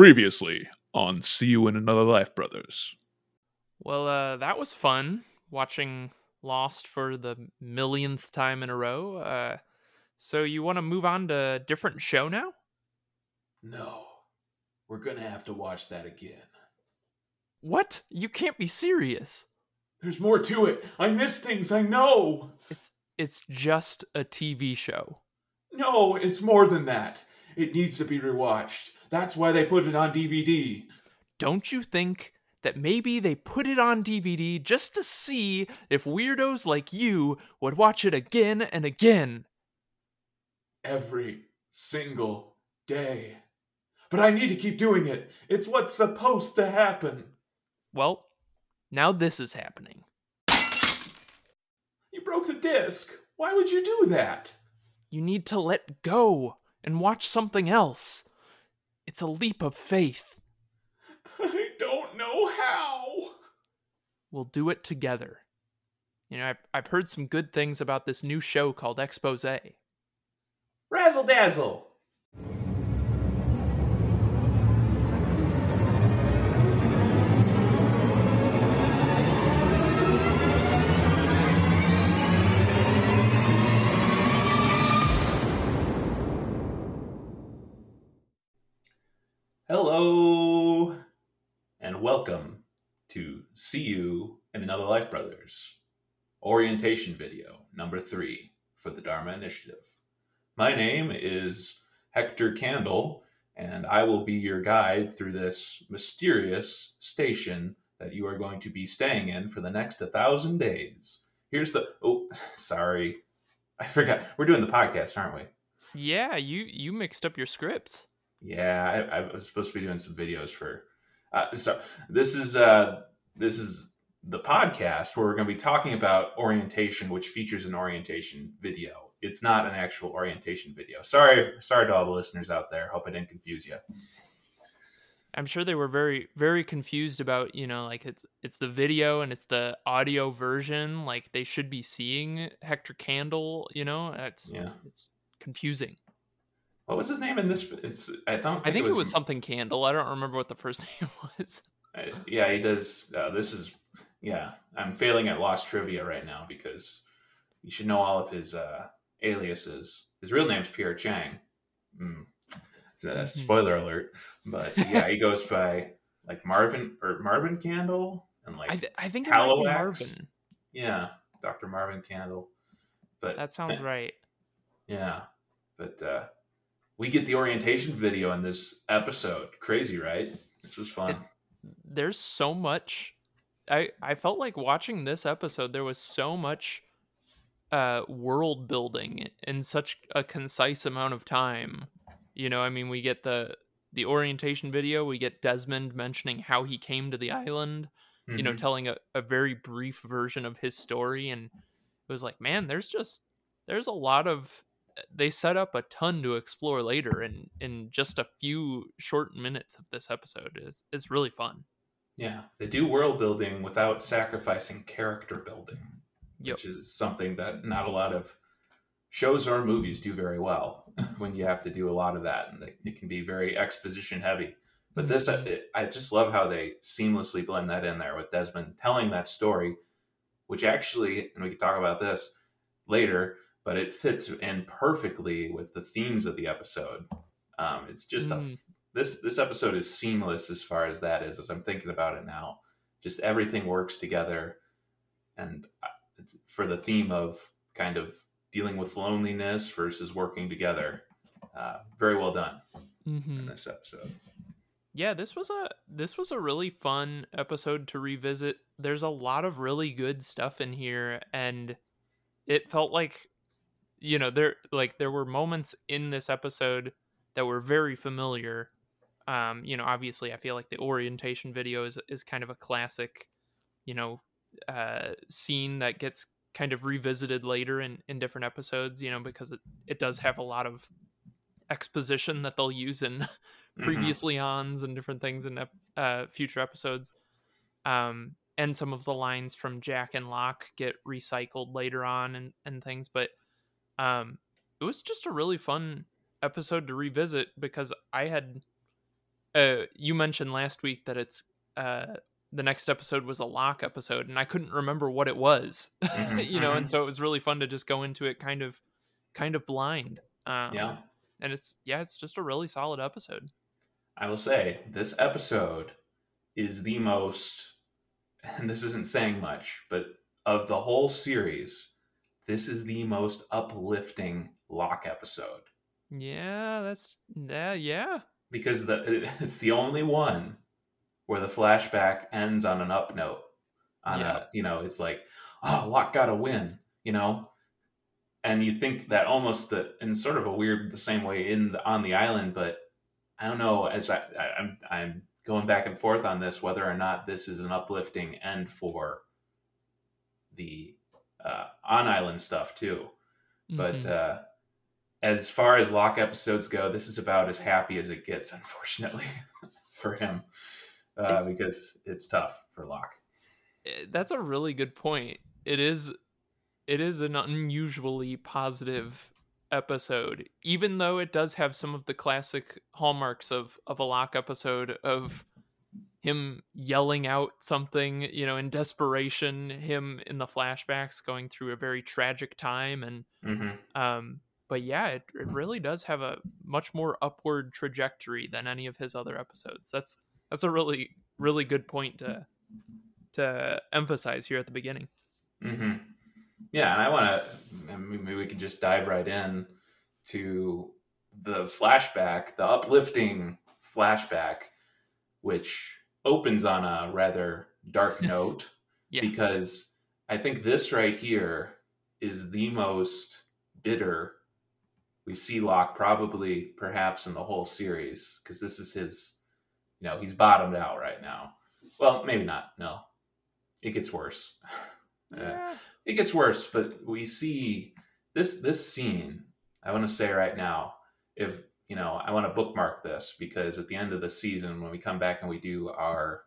Previously on See You in Another Life, Brothers. Well, uh, that was fun watching Lost for the millionth time in a row. Uh, so you want to move on to a different show now? No, we're gonna have to watch that again. What? You can't be serious. There's more to it. I miss things, I know. It's it's just a TV show. No, it's more than that. It needs to be rewatched. That's why they put it on DVD. Don't you think that maybe they put it on DVD just to see if weirdos like you would watch it again and again? Every single day. But I need to keep doing it. It's what's supposed to happen. Well, now this is happening. You broke the disc. Why would you do that? You need to let go and watch something else. It's a leap of faith. I don't know how. We'll do it together. You know, I've, I've heard some good things about this new show called Expose. Razzle dazzle. Hello, and welcome to See You in Another Life Brothers orientation video number three for the Dharma Initiative. My name is Hector Candle, and I will be your guide through this mysterious station that you are going to be staying in for the next 1,000 days. Here's the. Oh, sorry. I forgot. We're doing the podcast, aren't we? Yeah, you you mixed up your scripts. Yeah, I, I was supposed to be doing some videos for. Uh, so this is uh, this is the podcast where we're going to be talking about orientation, which features an orientation video. It's not an actual orientation video. Sorry, sorry to all the listeners out there. Hope I didn't confuse you. I'm sure they were very very confused about, you know, like it's it's the video and it's the audio version, like they should be seeing Hector Candle, you know? It's Yeah. it's confusing. What was his name in this? It's I don't. Think I think it was, something Candle. I don't remember what the first name was. Uh, yeah, he does. Uh, this is yeah. I'm failing at lost trivia right now because you should know all of his uh, aliases. His real name's Pierre Chang. Mm. Uh, spoiler alert. But yeah, he goes by like Marvin or Marvin Candle and like I, th- I think it might be Halifax? Marvin. yeah, Doctor Marvin Candle. But That sounds right. yeah, but uh, we get the orientation video in this episode. Crazy, right? This was fun. It- there's so much i i felt like watching this episode there was so much uh world building in such a concise amount of time you know i mean we get the the orientation video we get desmond mentioning how he came to the island you know Mhm. telling a, a very brief version of his story and it was like man there's just there's a lot of they set up a ton to explore later in in just a few short minutes of this episode is is really fun Yeah, they do world building without sacrificing character building, Yep. which is something that not a lot of shows or movies do very well. when you have to do a lot of that, and they, it can be very exposition heavy. But this, Mm-hmm. it, I just love how they seamlessly blend that in there with Desmond telling that story, which actually, and we can talk about this later, but it fits in perfectly with the themes of the episode. Um, it's just a Mm. this this episode is seamless as far as that is. As I'm thinking about it now, just everything works together, and it's for the theme of kind of dealing with loneliness versus working together. Uh, very well done in mm-hmm. this episode. yeah this was a this was a really fun episode to revisit there's a lot of really good stuff in here and it felt like you know there like there were moments in this episode that were very familiar um you know obviously i feel like the orientation video is is kind of a classic you know uh scene that gets kind of revisited later in in different episodes you know because it, it does have a lot of exposition that they'll use in Mhm. previously ons and different things in uh, future episodes. Um, and some of the lines from Jack and Locke get recycled later on and, and things. But um, it was just a really fun episode to revisit because I had uh, you mentioned last week that it's uh, the next episode was a Locke episode, and I couldn't remember what it was. Mhm, you know, and mhm. so it was really fun to just go into it kind of, kind of blind. Um, yeah. and it's yeah, it's just a really solid episode. I will say this episode is the most, and this isn't saying much, but of the whole series, this is the most uplifting Locke episode Yeah, that's yeah, yeah. because the it's the only one where the flashback ends on an up note. On Yeah. a, you know, it's like, oh, Locke got a win, you know, and you think that almost that in sort of a weird the same way in the, on the island, but I don't know. As I, I I'm I'm going back and forth on this whether or not this is an uplifting end for the uh, on island stuff too. But Mhm. uh, as far as Locke episodes go, this is about as happy as it gets, unfortunately, for him, uh, It's- because it's tough for Locke. Eh, that's a really good point. It is it is an unusually positive episode, even though it does have some of the classic hallmarks of of a Locke episode of him yelling out something, you know, in desperation, him in the flashbacks going through a very tragic time and hmm um but yeah, it, it really does have a much more upward trajectory than any of his other episodes. That's that's a really really good point to to emphasize here at the beginning. hmm Yeah, and I want to maybe we could just dive right in to the flashback, the uplifting flashback, which opens on a rather dark note. Yeah. because I think this right here is the most bitter we see Locke probably perhaps in the whole series because this is his, you know, he's bottomed out right now. Well, maybe not. No, it gets worse. Uh, Yeah. it gets worse, but we see this this scene. I want to say right now, if you know, I want to bookmark this because at the end of the season, when we come back and we do our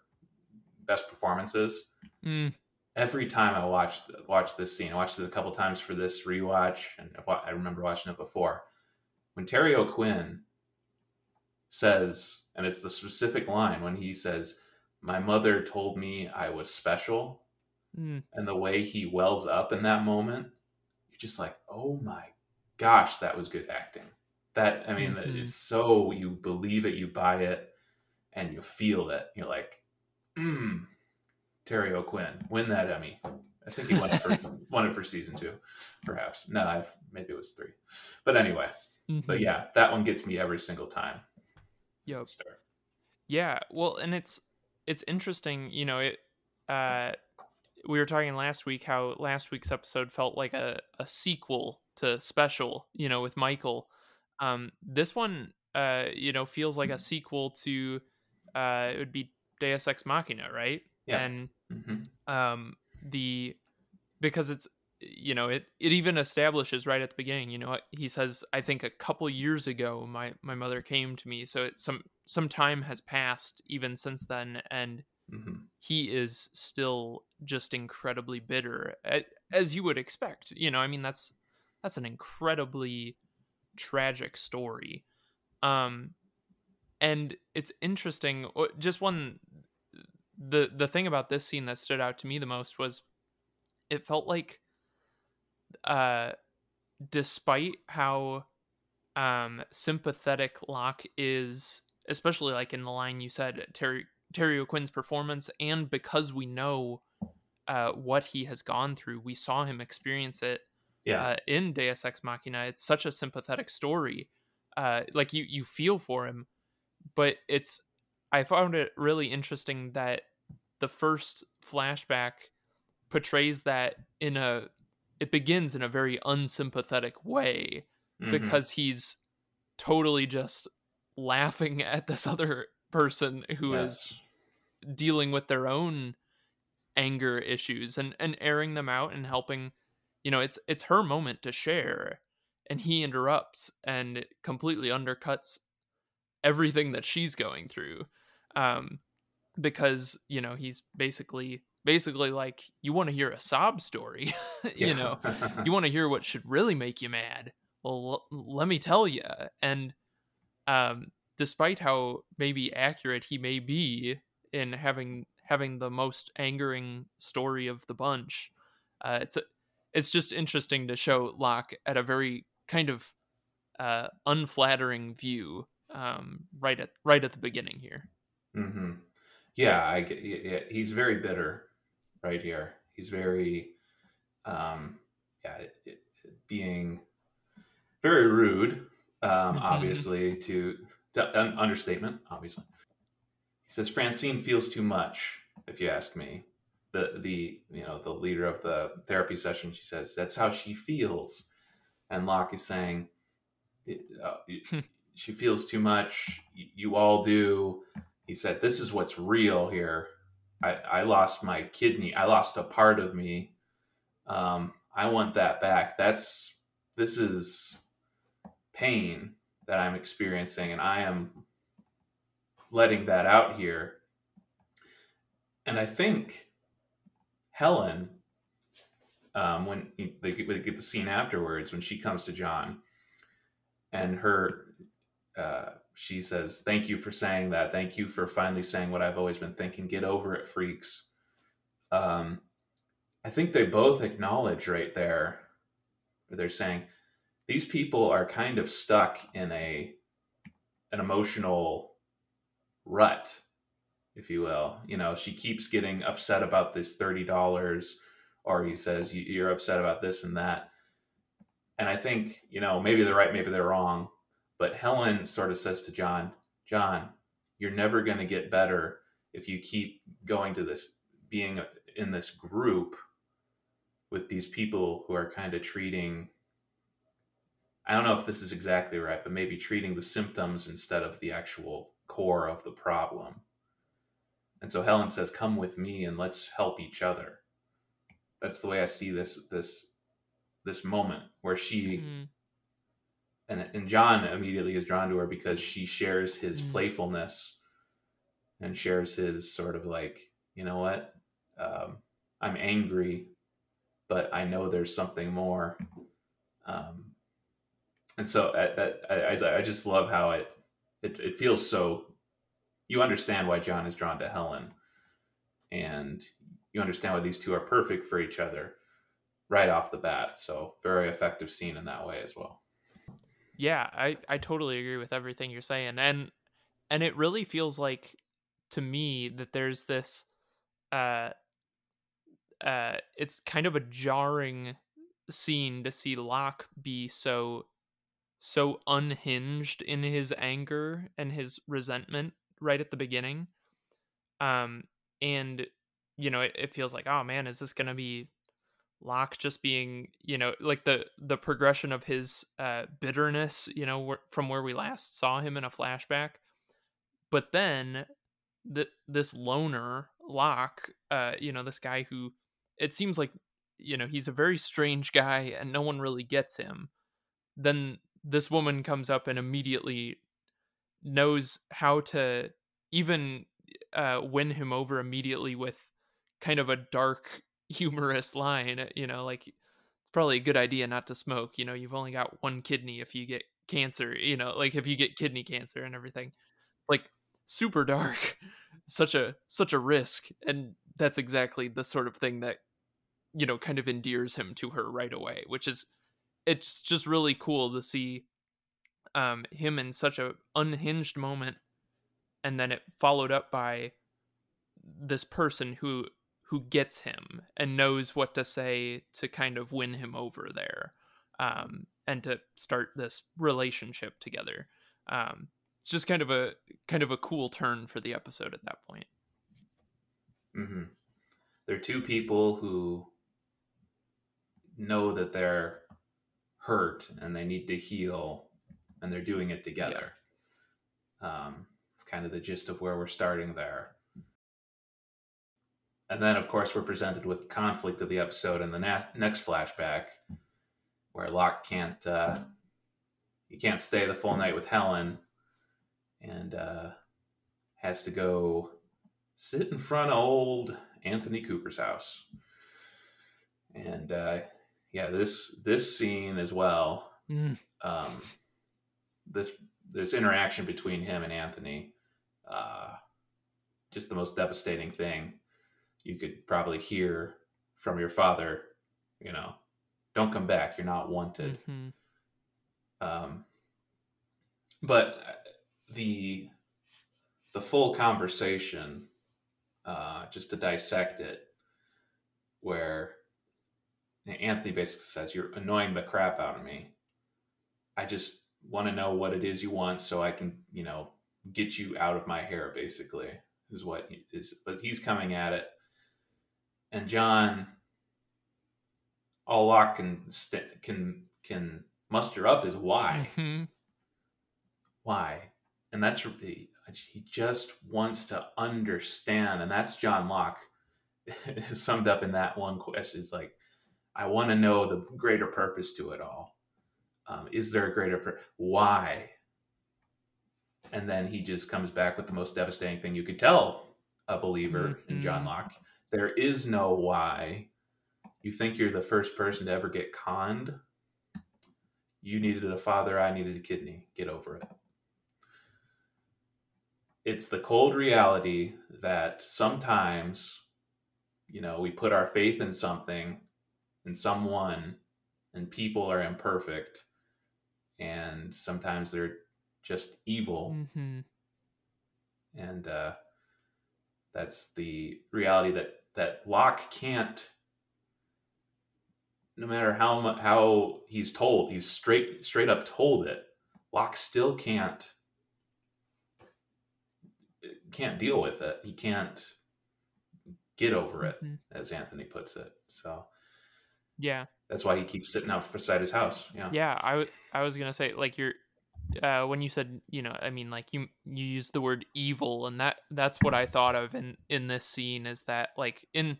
best performances, Mm, every time I watch watch this scene, I watched it a couple times for this rewatch, and I remember watching it before. When Terry O'Quinn says, and it's the specific line when he says, "My mother told me I was special," mm, and the way he wells up in that moment, you're just like, "Oh my gosh, that was good acting." That I mean, Mhm. it's so you believe it, you buy it, and you feel it. You're like, "Hmm." Terry O'Quinn, win that Emmy. I think he won it for won it for season two, perhaps. No, I've maybe it was three, but anyway. But mhm. yeah, that one gets me every single time. Yep. Start. Yeah, well, and it's it's interesting, you know, it uh we were talking last week how last week's episode felt like a, a sequel to special, you know, with Michael. Um this one uh you know feels like a sequel to uh it would be Deus Ex Machina, right? Yeah. And hmm um the because it's you know it it even establishes right at the beginning you know he says i think a couple years ago my my mother came to me so it, some some time has passed even since then and hmm he is still just incredibly bitter as you would expect you know i mean that's that's an incredibly tragic story. Um and it's interesting just one the the thing about this scene that stood out to me the most was it felt like uh despite how um sympathetic Locke is especially like in the line you said Terry Terry O'Quinn's performance and because we know uh what he has gone through we saw him experience it Yeah. uh, in Deus Ex Machina. It's such a sympathetic story. Uh, like you you feel for him, but it's I found it really interesting that the first flashback portrays that in a it begins in a very unsympathetic way Mhm. because he's totally just laughing at this other person who is Yes. dealing with their own anger issues and and airing them out and helping you know it's it's her moment to share and he interrupts and completely undercuts everything that she's going through um because you know he's basically basically like you want to hear a sob story you know you want to hear what should really make you mad? Well l- let me tell you and um despite how maybe accurate he may be in having having the most angering story of the bunch, uh, it's a, it's just interesting to show Locke at a very kind of uh, unflattering view um, right at right at the beginning here. Mm-hmm. Yeah, I. Yeah, he's very bitter right here. He's very, um, yeah, it, it, being very rude. Um, obviously, to, to un, understatement. Obviously, he says Francine feels too much. If you ask me, the the you know the leader of the therapy session, she says that's how she feels, and Locke is saying, uh, hmm. she feels too much. You all do. He said, "This is what's real here. I, I lost my kidney. I lost a part of me. Um, I want that back. That's this is pain that I'm experiencing, and I am letting that out here. And I think Helen, um, when they get, they get, the scene afterwards, when she comes to John, and her, uh, she says, "Thank you for saying that. Thank you for finally saying what I've always been thinking. Get over it, freaks." Um, I think they both acknowledge right there. They're saying these people are kind of stuck in a an emotional rut, if you will. You know, she keeps getting upset about this thirty dollars, or he says you're upset about this and that. And I think you know maybe they're right, maybe they're wrong. But Helen sort of says to John, John, you're never going to get better if you keep going to this, being in this group with these people who are kind of treating I don't know if this is exactly right, but maybe treating the symptoms instead of the actual core of the problem. And so Helen says, "Come with me and let's help each other." That's the way I see this this this moment where she mm-hmm. and and John immediately is drawn to her because she shares his mm-hmm. playfulness and shares his sort of like, you know what, um, I'm angry, but I know there's something more. Um, and so I, I, I just love how it, it it feels so. You understand why John is drawn to Helen, and you understand why these two are perfect for each other right off the bat. So very effective scene in that way as well. Yeah, I I totally agree with everything you're saying, and and it really feels like to me that there's this uh uh it's kind of a jarring scene to see Locke be so so unhinged in his anger and his resentment right at the beginning. Um, and you know, it, it feels like, oh man, is this gonna be Locke just being, you know, like the the progression of his uh, bitterness, you know, wh- from where we last saw him in a flashback. But then, the this loner Locke, uh, you know, this guy who it seems like, you know, he's a very strange guy and no one really gets him. Then this woman comes up and immediately knows how to even uh, win him over immediately with kind of a dark humorous line you know like it's probably a good idea not to smoke you know you've only got one kidney if you get cancer you know like if you get kidney cancer and everything. It's like super dark such a such a risk and that's exactly the sort of thing that you know kind of endears him to her right away which is it's just really cool to see um, him in such a unhinged moment, and then it followed up by this person who who gets him and knows what to say to kind of win him over there, um, and to start this relationship together. Um, it's just kind of a kind of a cool turn for the episode at that point. Mm-hmm. They're two people who know that they're hurt and they need to heal and they're doing it together. Yeah. Um, it's kind of the gist of where we're starting there. And then, of course, we're presented with conflict of the episode in the na- next flashback, where Locke can't uh, he can't stay the full night with Helen, and uh, has to go sit in front of old Anthony Cooper's house. And uh, yeah, this this scene as well. Mm. Um, this this interaction between him and Anthony, uh, just the most devastating thing you could probably hear from your father. You know, don't come back. You're not wanted. Mhm. Um, but the the full conversation, uh, just to dissect it, where Anthony basically says, "You're annoying the crap out of me. I just want to know what it is you want, so I can, you know, get you out of my hair." Basically, is what he is. But he's coming at it, and John, all Locke can st- can can muster up is why Mhm. why and that's he he just wants to understand and that's john locke summed up in that one question it's like i want to know the greater purpose to it all um, is there a greater pur- why? And then he just comes back with the most devastating thing you could tell a believer in john Mhm. locke. There is no why. You think you're the first person to ever get conned. You needed a father i needed a kidney. Get over it. It's the cold reality that sometimes you know we put our faith in something in someone and people are imperfect and sometimes they're just evil Mhm. and uh, that's the reality that that Locke can't. No matter how how he's told, he's straight straight up told it. Locke still can't can't deal with it. He can't get over it, Mhm. as Anthony puts it. So Yeah. That's why he keeps sitting out beside his house. Yeah. Yeah, I, w- I was gonna say like you're uh, when you said you know I mean like you you used the word evil and that that's what I thought of in in this scene is that like in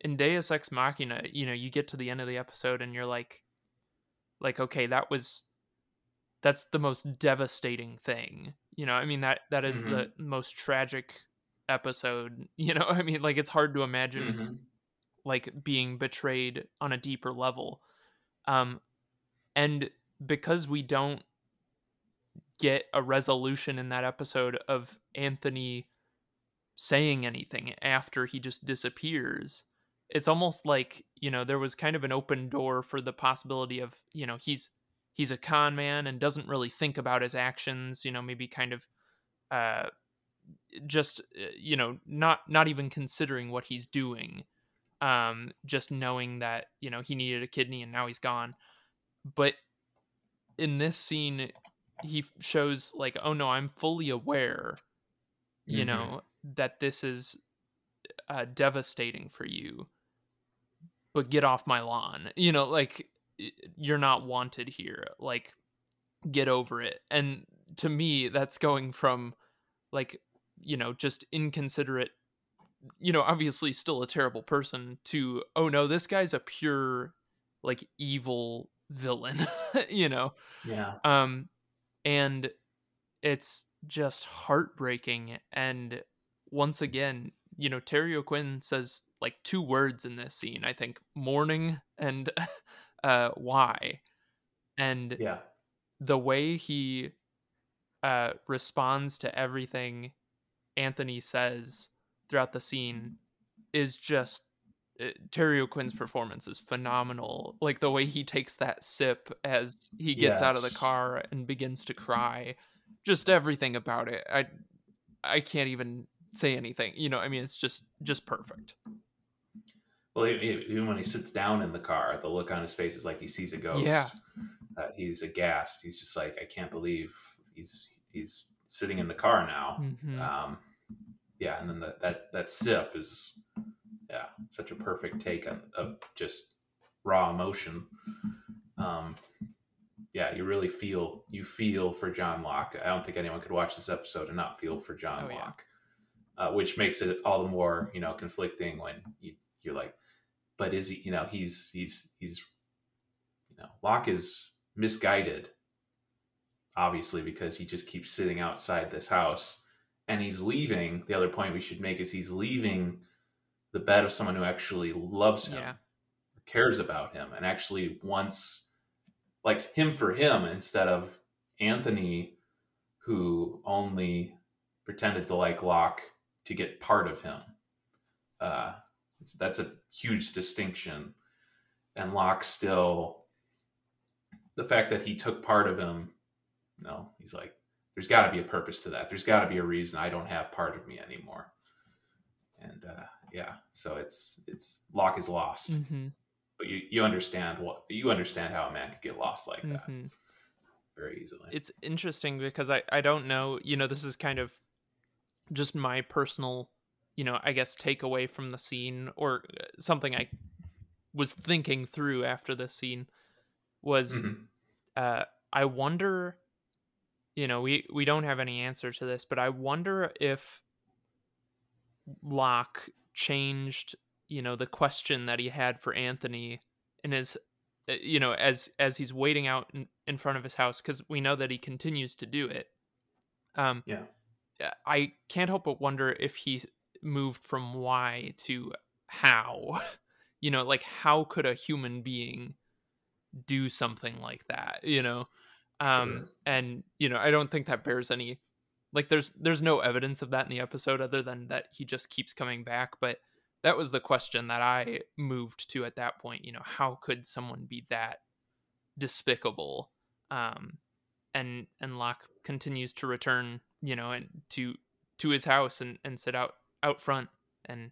in Deus Ex Machina you know you get to the end of the episode and you're like like okay that was that's the most devastating thing you know I mean that that is the most tragic episode you know I mean like it's hard to imagine Mhm. Like being betrayed on a deeper level. Um and because we don't get a resolution in that episode of Anthony saying anything after he just disappears it's almost like you know there was kind of an open door for the possibility of you know he's he's a con man and doesn't really think about his actions you know maybe kind of uh just uh, you know not not even considering what he's doing um just knowing that you know he needed a kidney and now he's gone. But in this scene he shows like oh no i'm fully aware you Mhm. know that this is uh, devastating for you but get off my lawn. You know like you're not wanted here. Like get over it. And to me that's going from like you know just inconsiderate you know obviously still a terrible person to oh no this guy's a pure like evil villain you know Yeah. um and it's just heartbreaking and once again you know terry o'quinn says like two words in this scene i think mourning and uh why and Yeah. the way he uh responds to everything anthony says throughout the scene is just uh, Terry O'Quinn's performance is phenomenal. Like the way he takes that sip as he gets out of the car and begins to cry. Just everything about it. I I can't even say anything. You know, I mean it's just just perfect. Well, even when he sits down in the car, the look on his face is like he sees a ghost. Yeah. Uh, he's aghast. He's just like, I can't believe he's he's sitting in the car now. Mhm. Um, yeah, and then the, that that sip is, yeah, such a perfect take of, of just raw emotion. Um, yeah, you really feel you feel for John Locke. I don't think anyone could watch this episode and not feel for John Oh, yeah. Locke, uh, which makes it all the more you know conflicting when you, you're like, but is he? You know, he's he's he's you know Locke is misguided, obviously because he just keeps sitting outside this house and he's leaving. The other point we should make is he's leaving the bed of someone who actually loves him, Yeah. cares about him, and actually wants likes him for him instead of Anthony who only pretended to like Locke to get part of him. Uh, that's a huge distinction. And Locke still, the fact that he took part of him, no, he's like, there's got to be a purpose to that. There's got to be a reason I don't have part of me anymore. And uh, yeah, so it's it's Locke is lost, Mm-hmm. but you you understand what you understand how a man could get lost like that Mm-hmm. very easily. It's interesting because I I don't know. You know, this is kind of just my personal, you know, I guess takeaway from the scene or uh, something I was thinking through after this scene was Mhm. uh, I wonder, you know, we we don't have any answer to this, but I wonder if Locke changed, you know, the question that he had for Anthony in his, uh, you know, as as he's waiting out in, in front of his house because we know that he continues to do it. Um, Yeah. uh, I can't help but wonder if he moved from why to how. you know, like how could a human being do something like that? You know, um, Sure. and you know, I don't think that bears any. Like, there's there's no evidence of that in the episode other than that he just keeps coming back. But that was the question that I moved to at that point. You know, how could someone be that despicable? Um, and and Locke continues to return, you know, and to to his house and and sit out out front and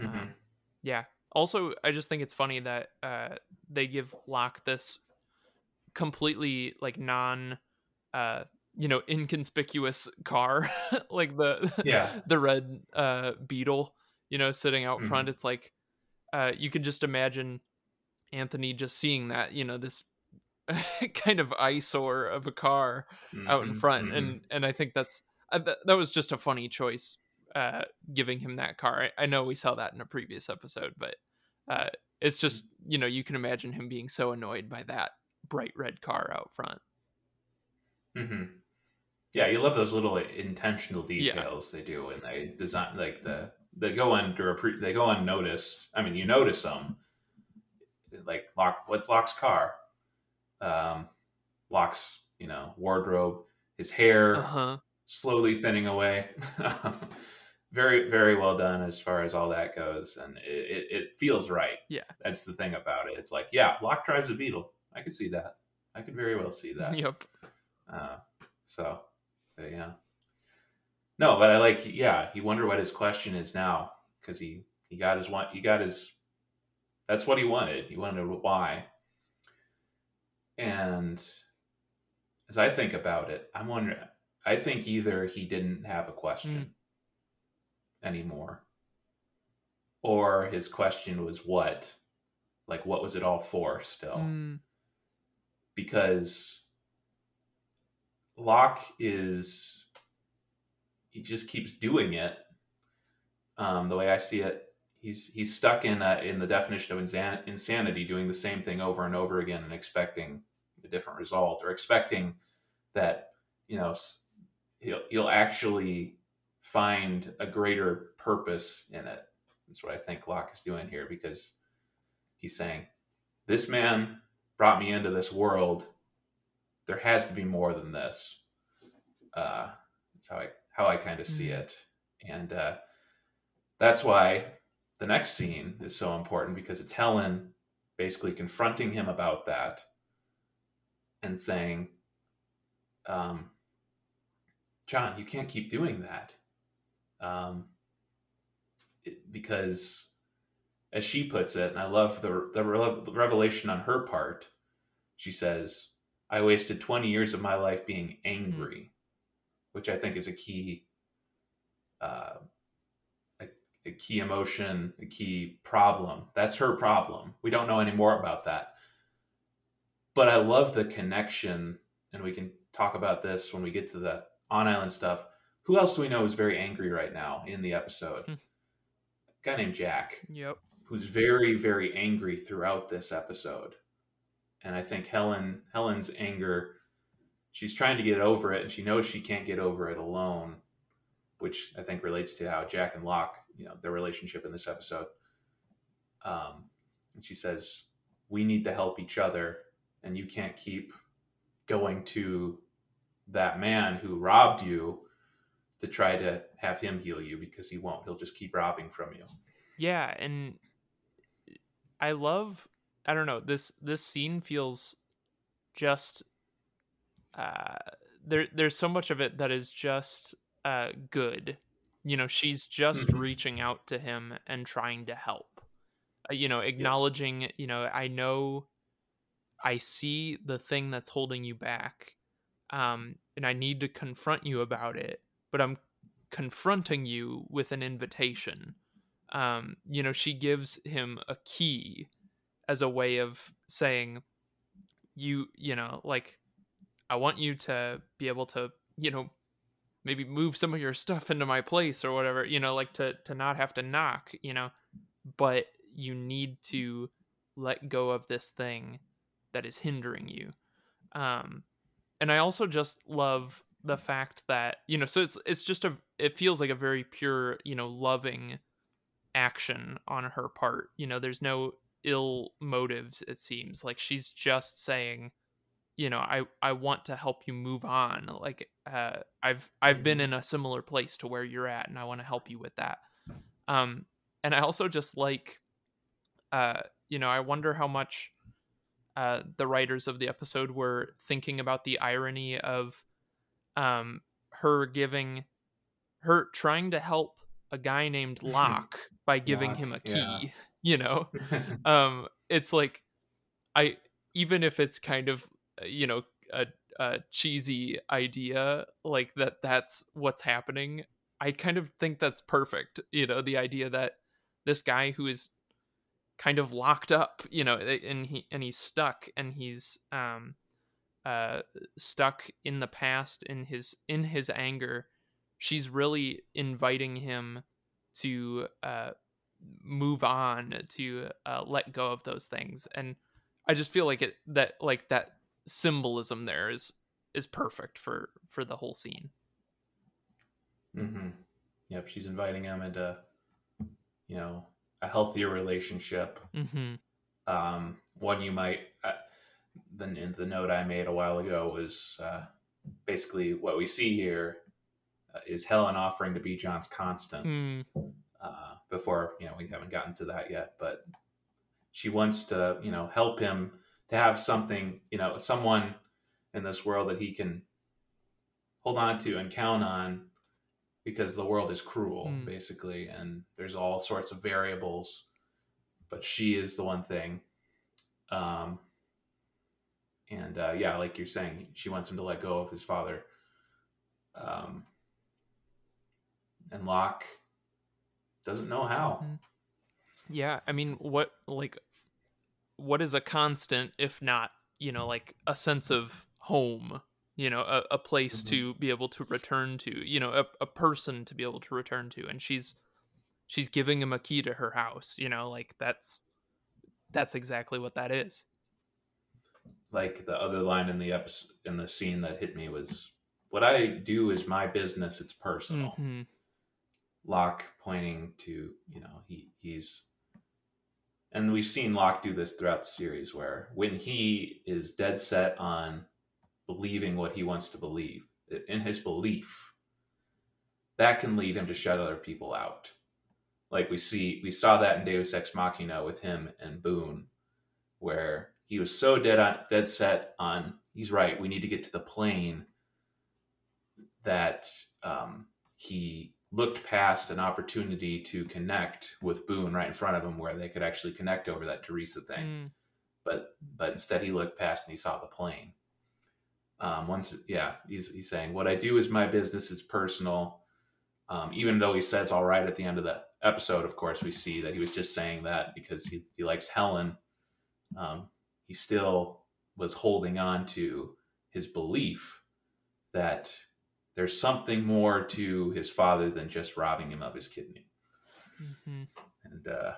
Mhm. um, yeah. Also, I just think it's funny that uh, they give Locke this completely like non, uh, you know, inconspicuous car, like the Yeah. the red uh, beetle, you know, sitting out Mhm. front. It's like uh, you can just imagine Anthony just seeing that, you know, this kind of eyesore of a car out in Mhm, front mhm. and and i think that's uh, th- that was just a funny choice uh giving him that car I, I know we saw that in a previous episode but uh it's just you know you can imagine him being so annoyed by that bright red car out front Mhm. Yeah, you love those little intentional Yeah. details they do, and they design like the they go under a pre, they go unnoticed. I mean, you notice them, like Locke. What's Locke's car? Um, Locke's you know wardrobe, his hair uh-huh slowly thinning away. very very well done as far as all that goes, and it, it, it feels right. Yeah. that's the thing about it. It's like yeah, Locke drives a Beetle. I could see that. I could very well see that. yep Uh, so, yeah. No, but I like, yeah, you wonder what his question is now because he, he got his one, he got his, that's what he wanted. He wanted to why. And as I think about it, I'm wondering, I think either he didn't have a question anymore or his question was what? Like, what was it all for still? Mm, because Locke is he just keeps doing it. Um, the way I see it, he's he's stuck in uh in the definition of insan- insanity, doing the same thing over and over again and expecting a different result, or expecting that you know he'll he'll actually find a greater purpose in it. That's what I think Locke is doing here because he's saying, "This man brought me into this world. There has to be more than this." Uh, that's how I how I kind of see Mhm. it, and uh, that's why the next scene is so important because it's Helen basically confronting him about that and saying, um, "John, you can't keep doing that." Um, it, because as she puts it, and I love the the revelation on her part. She says, "I wasted 20 years of my life being angry," which I think is a key uh, a, a key emotion, a key problem. That's her problem. We don't know any more about that. But I love the connection, and we can talk about this when we get to the on island stuff. Who else do we know is very angry right now in the episode? Hmm. A guy named Jack yep who's very very angry throughout this episode and i think helen helen's anger she's trying to get over it and she knows she can't get over it alone which i think relates to how jack and locke you know their relationship in this episode um, and she says we need to help each other and you can't keep going to that man who robbed you to try to have him heal you because he won't. He'll just keep robbing from you. Yeah, and I love I don't know, this this scene feels just uh there there's so much of it that is just uh good. You know, she's just Mhm. reaching out to him and trying to help. Uh, you know, acknowledging, you know, I know I see the thing that's holding you back. Um and I need to confront you about it, but I'm confronting you with an invitation um you know she gives him a key as a way of saying you you know like i want you to be able to you know maybe move some of your stuff into my place or whatever you know like to to not have to knock you know but you need to let go of this thing that is hindering you. Um and i also just love the fact that you know so it's it's just a it feels like a very pure you know loving action on her part. You know, there's no ill motives it seems. Like she's just saying, you know, I I want to help you move on. Like uh I've I've been in a similar place to where you're at and I want to help you with that. Um and I also just like uh you know, I wonder how much uh the writers of the episode were thinking about the irony of um her giving her trying to help a guy named Locke by giving him a key. yeah. You know, um, it's like I even if it's kind of uh, you know a, a cheesy idea like that that's what's happening. I kind of think that's perfect. You know, the idea that this guy who is kind of locked up, you know, and he and he's stuck and he's um uh stuck in the past in his in his anger she's really inviting him to uh, move on to uh, let go of those things and i just feel like it that like that symbolism there is is perfect for for the whole scene. Mm-hmm. Yep, she's inviting him into, you know, a healthier relationship. mm-hmm. Um, one you might, uh, the the note I made a while ago was uh, basically what we see here is Helen offering to be John's constant. mm, uh, before you know we haven't gotten to that yet but she wants to you know help him to have something you know someone in this world that he can hold on to and count on because the world is cruel Mm. basically and there's all sorts of variables but she is the one thing um and uh yeah like you're saying she wants him to let go of his father um and Locke doesn't know how. Mhm. yeah i mean what like what is a constant if not you know like a sense of home you know a, a place Mhm. to be able to return to you know a, a person to be able to return to and she's she's giving him a key to her house you know like that's that's exactly what that is Like the other line in the episode in the scene that hit me was, "What I do is my business. It's personal." Mhm. Locke pointing to you know he he's, and we've seen Locke do this throughout the series where when he is dead set on believing what he wants to believe in his belief, that can lead him to shut other people out. Like we see, we saw that in Deus Ex Machina with him and Boone, where he was so dead on dead set on he's right. We need to get to the plane that um, he looked past an opportunity to connect with Boone right in front of him, where they could actually connect over that Teresa thing Mm, but but instead he looked past and he saw the plane. Um, once, yeah, he's he's saying what I do is my business. It's personal. Um, even though he says all right at the end of the episode, of course, we see that he was just saying that because he, he likes Helen. Um, he still was holding on to his belief that there's something more to his father than just robbing him of his kidney, mhm. and uh,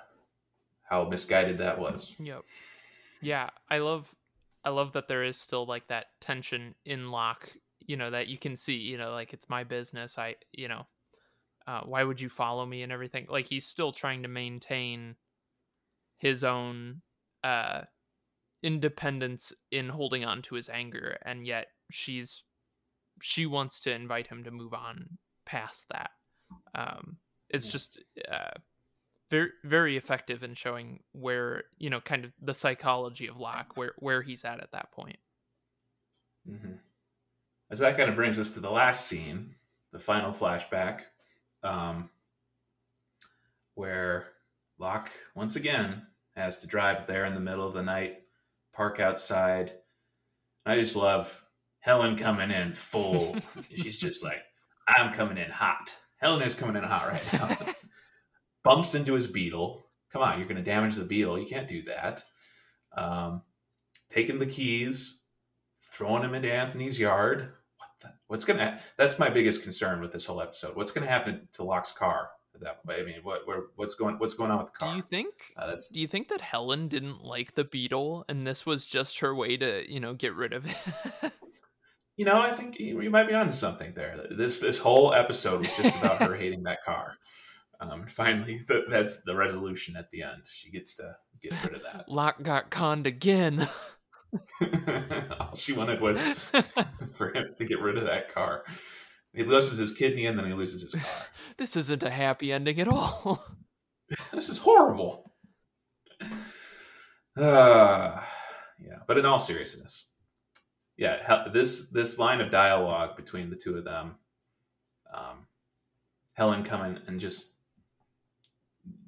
how misguided that was. Yep. Yeah, I love I love that there is still like that tension in Locke, you know, that you can see, you know, like it's my business. I, you know, uh, why would you follow me and everything? Like he's still trying to maintain his own uh independence in holding on to his anger and yet she's she wants to invite him to move on past that. Um, it's just uh, very very effective in showing where you know kind of the psychology of Locke, where where he's at at that point. hmm As that kind of brings us to the last scene, the final flashback, um, where Locke once again has to drive there in the middle of the night, park outside. I just love Helen coming in full. She's just like, I'm coming in hot. Helen is coming in hot right now. Bumps into his beetle. Come on, you're going to damage the beetle. You can't do that. Um, taking the keys, throwing them into Anthony's yard. What the, what's going to? That's my biggest concern with this whole episode. What's going to happen to Locke's car? At that way, I mean, what, where, what's going, what's going on with the car? Do you think uh, that's do you think that Helen didn't like the beetle and this was just her way to, you know, get rid of it? you know, I think you, you might be onto something there. This this whole episode was just about her hating that car. Um, finally, th- that's the resolution at the end. She gets to get rid of that. Locke got conned again. All she wanted was for him to get rid of that car. He loses his kidney and then he loses his car. this isn't a happy ending at all. this is horrible. Uh, yeah, but in all seriousness, yeah, this this line of dialogue between the two of them, um, Helen coming and just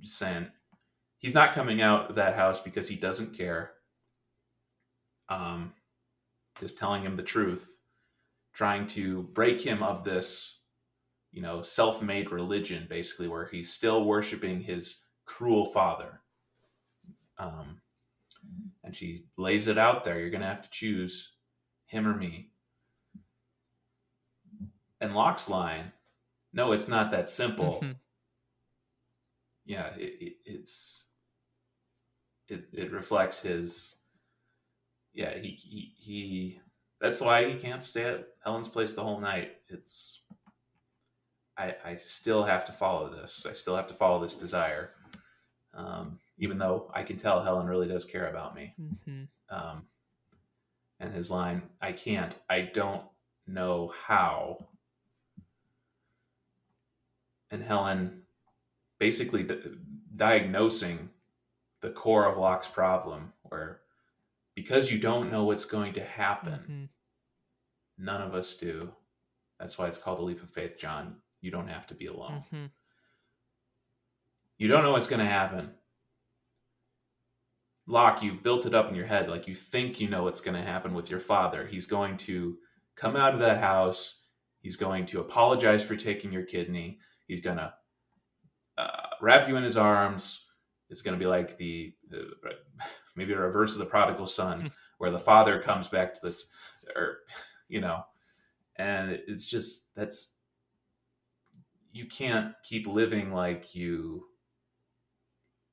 saying he's not coming out of that house because he doesn't care. Um, just telling him the truth, trying to break him of this, you know, self-made religion, basically, where he's still worshiping his cruel father. Um, and she lays it out there. You're going to have to choose him or me. And Locke's line, no, it's not that simple. Mhm. Yeah, it, it, it's it, it reflects his. Yeah, he, he he. That's why he can't stay at Helen's place the whole night. It's. I I still have to follow this. I still have to follow this desire, um, even though I can tell Helen really does care about me. Mhm. Um, and his line, I can't, I don't know how. And Helen basically di- diagnosing the core of Locke's problem, where because you don't know what's going to happen, Mhm. none of us do. That's why it's called a leap of faith, John. You don't have to be alone. Mhm. You don't know what's going to happen. Locke, you've built it up in your head like you think you know what's going to happen with your father. He's going to come out of that house. He's going to apologize for taking your kidney. He's going to uh, wrap you in his arms. It's going to be like the uh, maybe a reverse of the prodigal son, where the father comes back to this, or you know, and it's just that's you can't keep living like you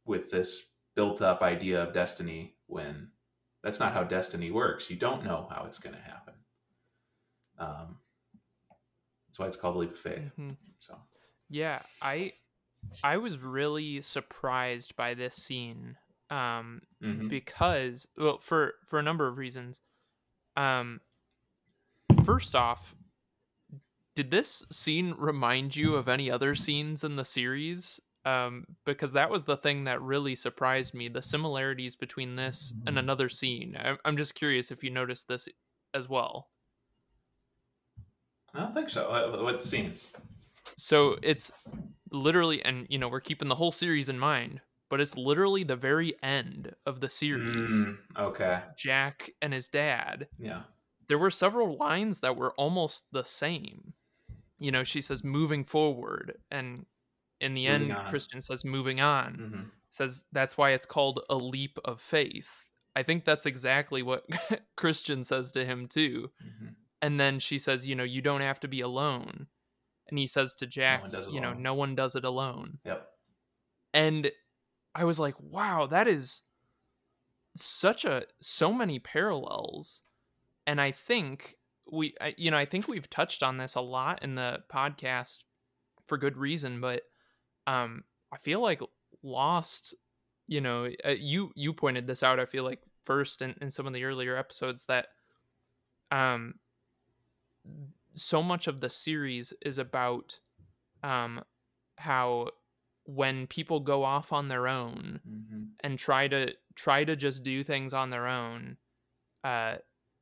with this built up idea of destiny when that's not how destiny works. You don't know how it's going to happen. Um, that's why it's called leap of faith. Mhm. So, Yeah, I I was really surprised by this scene um mhm. because well for for a number of reasons. Um first off, did this scene remind you of any other scenes in the series? Um because that was the thing that really surprised me, the similarities between this and another scene. I- I'm just curious if you noticed this as well. I don't think so. What, what scene? So it's literally, and you know, we're keeping the whole series in mind, but it's literally the very end of the series. Mm, okay. Jack and his dad. Yeah. There were several lines that were almost the same. You know, she says moving forward, and in the Moving end, on. Christian says moving on. hmm Says that's why it's called a leap of faith. I think that's exactly what Christian says to him too. hmm And then she says, you know, you don't have to be alone. And he says to Jack, it you know, no one does it alone. Yep. And I was like, wow, that is such a so many parallels. And I think we I, you know, I think we've touched on this a lot in the podcast for good reason, but um I feel like Lost, you know, uh, you you pointed this out I feel like first in, in some of the earlier episodes that um so much of the series is about um how when people go off on their own Mm-hmm. and try to try to just do things on their own uh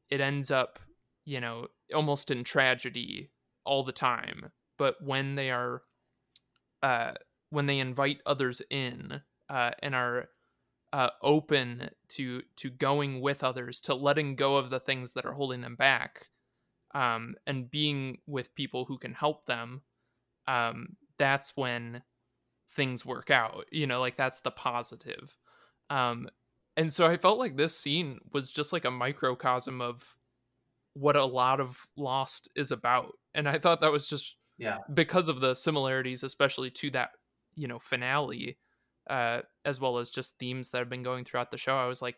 it ends up you know almost in tragedy all the time but when they are uh when they invite others in uh and are uh open to to going with others to letting go of the things that are holding them back um and being with people who can help them um that's when things work out you know like that's the positive um and so i felt like this scene was just like a microcosm of what a lot of lost is about and i thought that was just Yeah. because of the similarities especially to that you know finale uh as well as just themes that have been going throughout the show i was like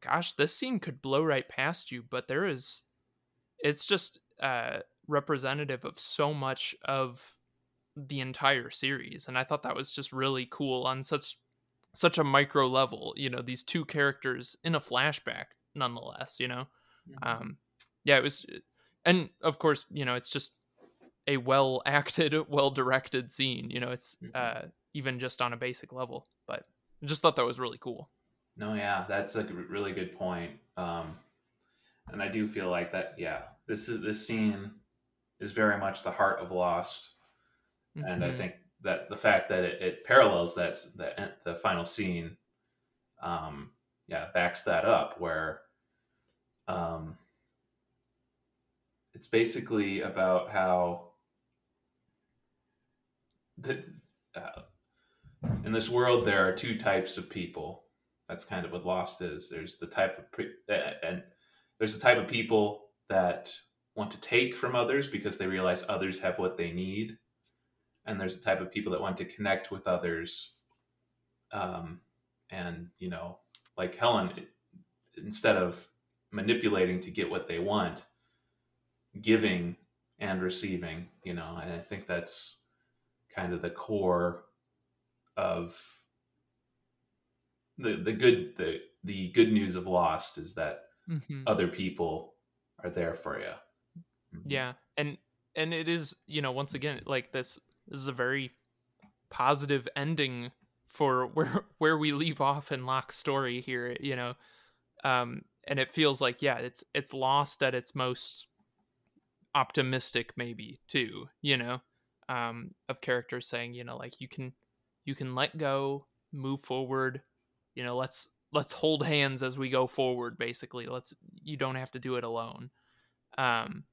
gosh this scene could blow right past you but there is it's just uh representative of so much of the entire series and i thought that was just really cool on such such a micro level you know these two characters in a flashback nonetheless you know Mm-hmm. um yeah it was and of course you know it's just a well acted well directed scene you know it's Mhm. uh even just on a basic level but i just thought that was really cool No, yeah, that's a really good point. Um, and I do feel like that. Yeah, this is this scene is very much the heart of Lost, and I Mhm. think that the fact that it, it parallels that's the the final scene, um, yeah, backs that up. Where, um, it's basically about how the, uh, in this world there are two types of people. That's kind of what lost is. There's the type of pre- uh, and there's the type of people that want to take from others because they realize others have what they need. And there's the type of people that want to connect with others um, and you know like helen instead of manipulating to get what they want giving and receiving you know and i think that's kind of the core of the the good the the good news of lost is that Mhm. other people are there for you yeah and and it is you know once again like this this is a very positive ending for where where we leave off in Locke's story here you know? Um and it feels like yeah it's it's lost at its most optimistic maybe too you know um of characters saying you know like you can you can let go move forward you know let's let's hold hands as we go forward basically. Let's you don't have to do it alone. Um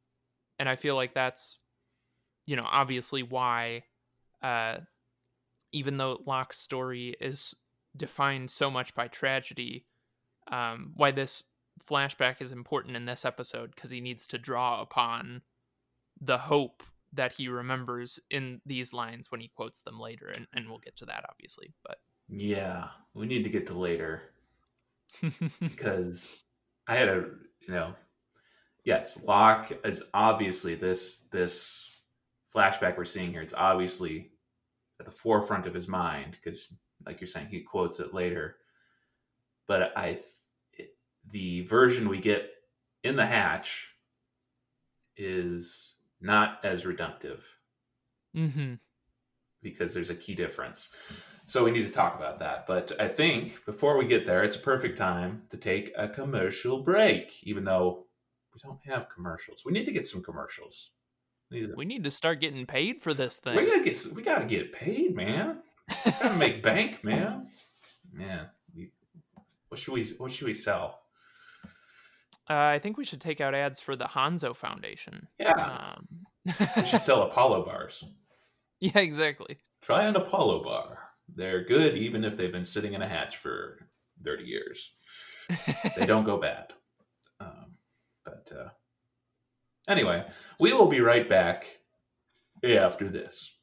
and i feel like that's you know obviously why uh even though locke's story is defined so much by tragedy um why this flashback is important in this episode because he needs to draw upon the hope that he remembers in these lines when he quotes them later and, and we'll get to that obviously but yeah we need to get to later. Because i had a you know yes locke is obviously this this flashback we're seeing here it's obviously at the forefront of his mind because like you're saying he quotes it later. But i the version we get in the hatch is not as redemptive mm-hmm. because there's a key difference. So we need to talk about that. But I think before we get there, it's a perfect time to take a commercial break, even though we don't have commercials. We need to get some commercials. We, need to, we need to start getting paid for this thing we gotta get we gotta get paid, man. We gotta make bank, man. Man, we, what should we what should we sell? Uh, i think we should take out ads for the Hanso Foundation Yeah, um, we should sell Apollo bars. yeah exactly Try an Apollo bar. They're good even if they've been sitting in a hatch for 30 years. they don't go bad. Um, but uh, anyway, we will be right back after this.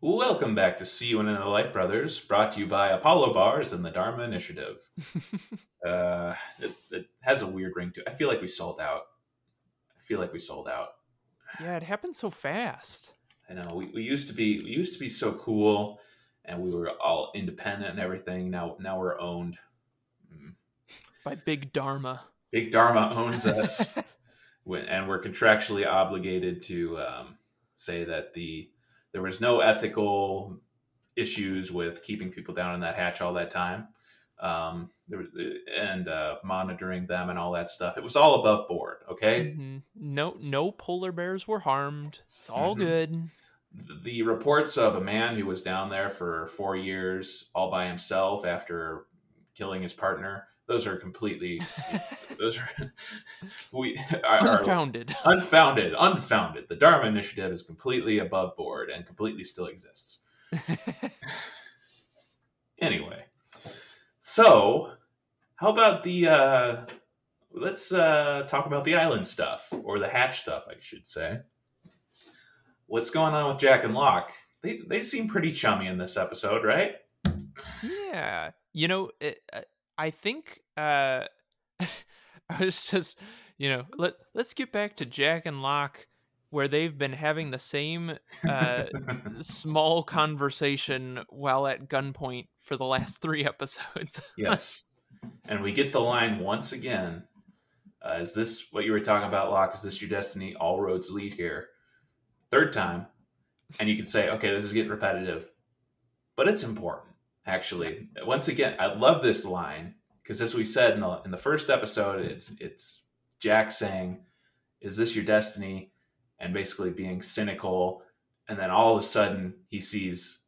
Welcome back to See You in the Life Brothers, brought to you by Apollo Bars and the Dharma Initiative. Uh, it, it has a weird ring to it. I feel like we sold out. I feel like we sold out. yeah it happened so fast I know we, we used to be we used to be so cool, and we were all independent and everything. Now now we're owned. Mm. by big dharma Big Dharma owns us. and we're contractually obligated to um, say that the there was no ethical issues with keeping people down in that hatch all that time um, there was, and uh, monitoring them and all that stuff. It was all above board. Okay. Mhm. No, no polar bears were harmed. It's all Mhm. good. The reports of a man who was down there for four years all by himself after killing his partner. Those are completely. those are we are, are Unfounded. unfounded. Unfounded. The Dharma Initiative is completely above board and completely still exists. Anyway, so how about the uh let's uh talk about the island stuff or the hatch stuff, I should say. What's going on with Jack and Locke? They they seem pretty chummy in this episode, right? yeah, you know, it, uh, I think uh, I was just, you know, let let's get back to Jack and Locke, where they've been having the same uh, small conversation while at gunpoint for the last three episodes. yes. And we get the line once again. Uh, is this what you were talking about, Locke? Is this your destiny? All roads lead here. Third time. And you can say, okay, this is getting repetitive, but it's important, actually. Once again, I love this line because, as we said in the, in the first episode, it's, it's Jack saying, Is this your destiny? And basically being cynical. And then all of a sudden, he sees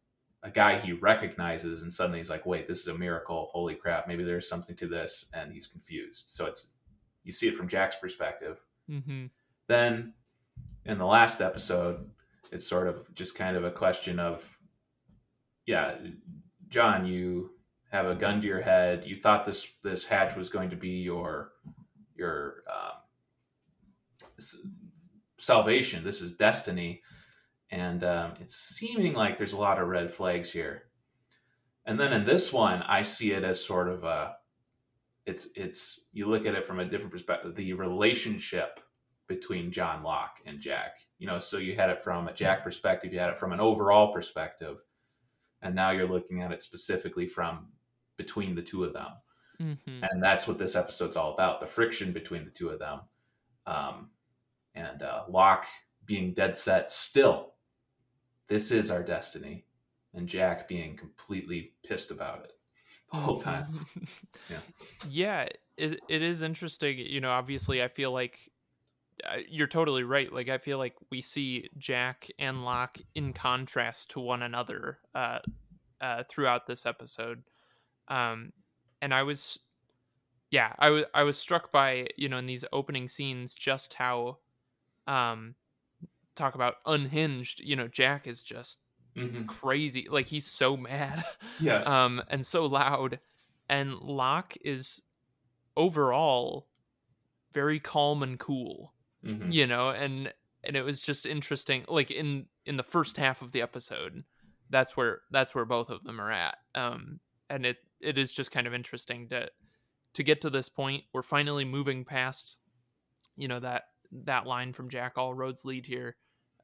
a guy he recognizes and suddenly he's like wait this is a miracle holy crap maybe there's something to this and he's confused so it's you see it from jack's perspective mm-hmm. then in the last episode it's sort of just kind of a question of yeah john you have a gun to your head. You thought this this hatch was going to be your your um, salvation. This is destiny. And um, it's seeming like there's a lot of red flags here. And then in this one, I see it as sort of a, it's it's you look at it from a different perspective, the relationship between John Locke and Jack. You know, so you had it from a Jack perspective, you had it from an overall perspective, and now you're looking at it specifically from between the two of them, Mm-hmm. and that's what this episode's all about: the friction between the two of them, um, and uh, Locke being dead set still this is our destiny. And jack being completely pissed about it the whole time. Yeah. yeah it, it is interesting. You know obviously i feel like you're totally right like i feel like we see jack and locke in contrast to one another uh, uh, throughout this episode um, and i was yeah I was I was struck by you know in these opening scenes just how um talk about unhinged you know jack is just mm-hmm. crazy like he's so mad yes um and so loud and locke is overall very calm and cool Mhm. you know and and it was just interesting like in in the first half of the episode that's where that's where both of them are at um and it it is just kind of interesting to to get to this point we're finally moving past you know that that line from jack all roads lead here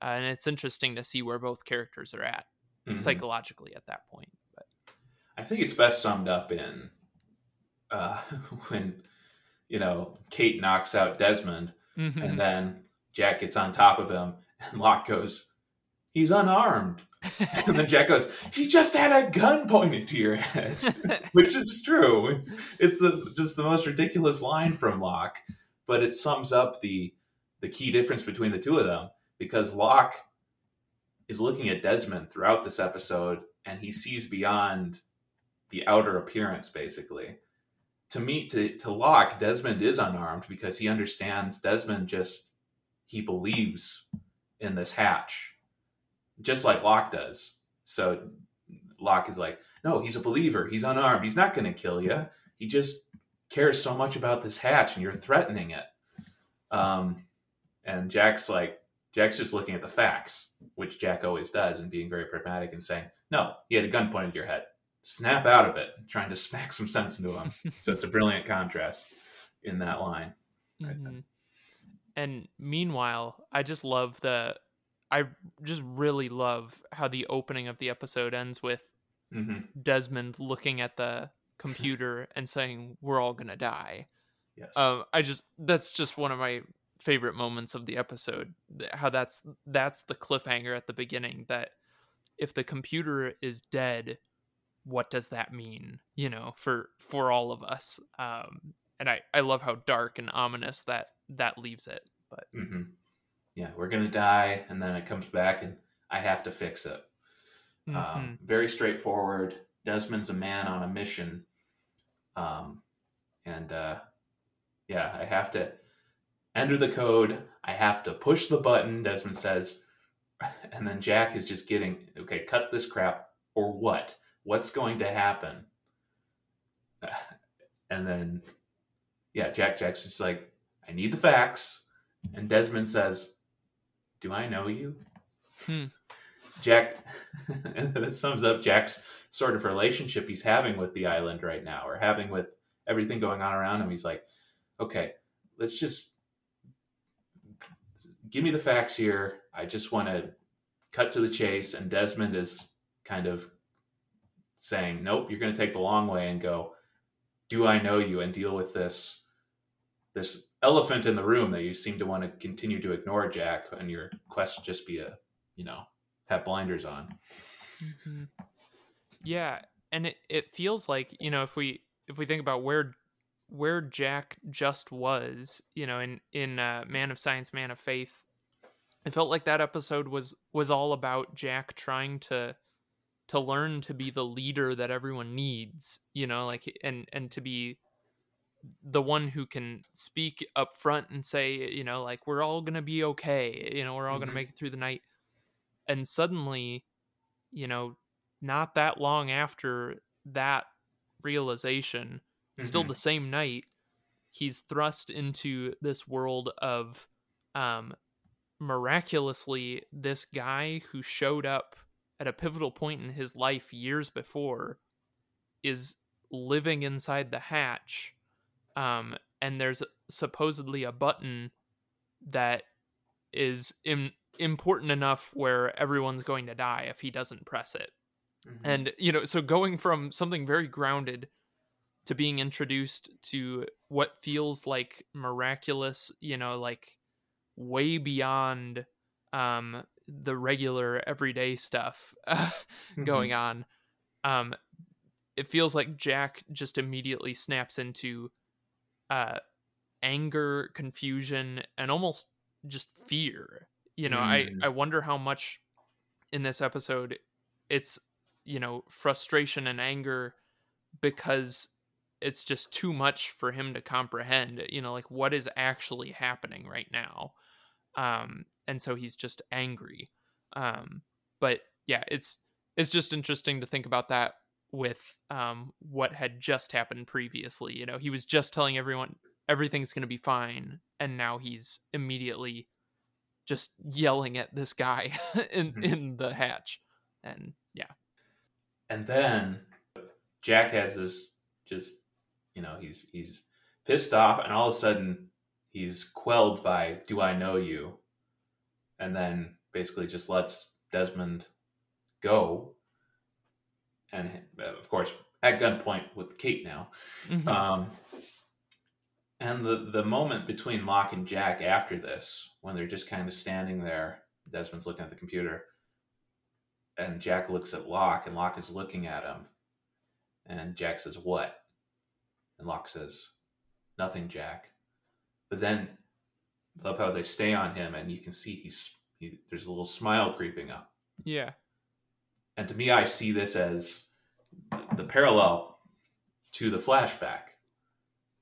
uh, and it's interesting to see where both characters are at Mhm. psychologically at that point but i think it's best summed up in uh, when you know kate knocks out desmond Mm-hmm. and then jack gets on top of him and locke goes he's unarmed and then jack goes he just had a gun pointed to your head which is true. It's it's the, just the most ridiculous line from Locke, but it sums up the the key difference between the two of them because Locke is looking at Desmond throughout this episode and he sees beyond the outer appearance basically. To me to to Locke, Desmond is unarmed because he understands Desmond just he believes in this hatch. Just like Locke does. So Locke is like, no, he's a believer. He's unarmed. He's not going to kill you. He just cares so much about this hatch, and you're threatening it. Um, and Jack's like, Jack's just looking at the facts, which Jack always does, and being very pragmatic and saying, no, he had a gun pointed at your head. Snap out of it, trying to smack some sense into him. so it's a brilliant contrast in that line. Right. Mhm. And meanwhile, I just love the I just really love how the opening of the episode ends with hmm Desmond looking at the computer and saying we're all to die. Yes. Um I just that's just one of my favorite moments of the episode. How that's that's the cliffhanger at the beginning that if the computer is dead, what does that mean? You know, for for all of us. Um, and I I love how dark and ominous that that leaves it. But mm-hmm. yeah, we're gonna die, and then it comes back, and I have to fix it. Um, mm-hmm. Um, very straightforward. Desmond's a man on a mission, um, and uh, yeah, I have to enter the code. I have to push the button. Desmond says, and then Jack is just getting okay. Cut this crap, or what? What's going to happen? And then, yeah, Jack Jack's just like, I need the facts. And Desmond says, Do I know you? Hmm. Jack, and that sums up Jack's sort of relationship he's having with the island right now, or having with everything going on around him. He's like, okay, let's just give me the facts here. I just want to cut to the chase. And Desmond is kind of saying, nope, you're going to take the long way and go, do I know you and deal with this this elephant in the room that you seem to want to continue to ignore, Jack, and your quest just be a, you know, have blinders on. Mm-hmm. Yeah, and it, it feels like you know if we if we think about where where Jack just was, you know, in in uh, Man of Science, Man of Faith, it felt like that episode was was all about Jack trying to to learn to be the leader that everyone needs, you know, like and and to be the one who can speak up front and say, you know, like we're all going to be okay, you know, we're all mm-hmm. going to make it through the night. And suddenly, you know, not that long after that realization, mm-hmm. still the same night, he's thrust into this world of um miraculously this guy who showed up at a pivotal point in his life years before is living inside the hatch um, and there's supposedly a button that is Im- important enough where everyone's going to die if he doesn't press it mm-hmm. and you know so going from something very grounded to being introduced to what feels like miraculous you know like way beyond um the regular everyday stuff mm-hmm. going on um it feels like jack just immediately snaps into uh anger confusion and almost just fear you know mm. i i wonder how much in this episode it's you know frustration and anger because it's just too much for him to comprehend you know like what is actually happening right now um, and so he's just angry. Um, but yeah, it's it's just interesting to think about that with um, what had just happened previously. You know, he was just telling everyone everything's going to be fine, and now he's immediately just yelling at this guy in mm-hmm. in the hatch, and yeah. And then Jack has this just you know he's he's pissed off, and all of a sudden he's quelled by "Do I know you?" and then basically just lets Desmond go, and of course at gunpoint with Kate now. Mm-hmm. Um, and the the moment between Locke and Jack after this, when they're just kind of standing there, Desmond's looking at the computer, and Jack looks at Locke, and Locke is looking at him, and Jack says, "What?" And Locke says, "Nothing, Jack." But then love how they stay on him, and you can see he's he, there's a little smile creeping up. Yeah. And to me, I see this as the parallel to the flashback,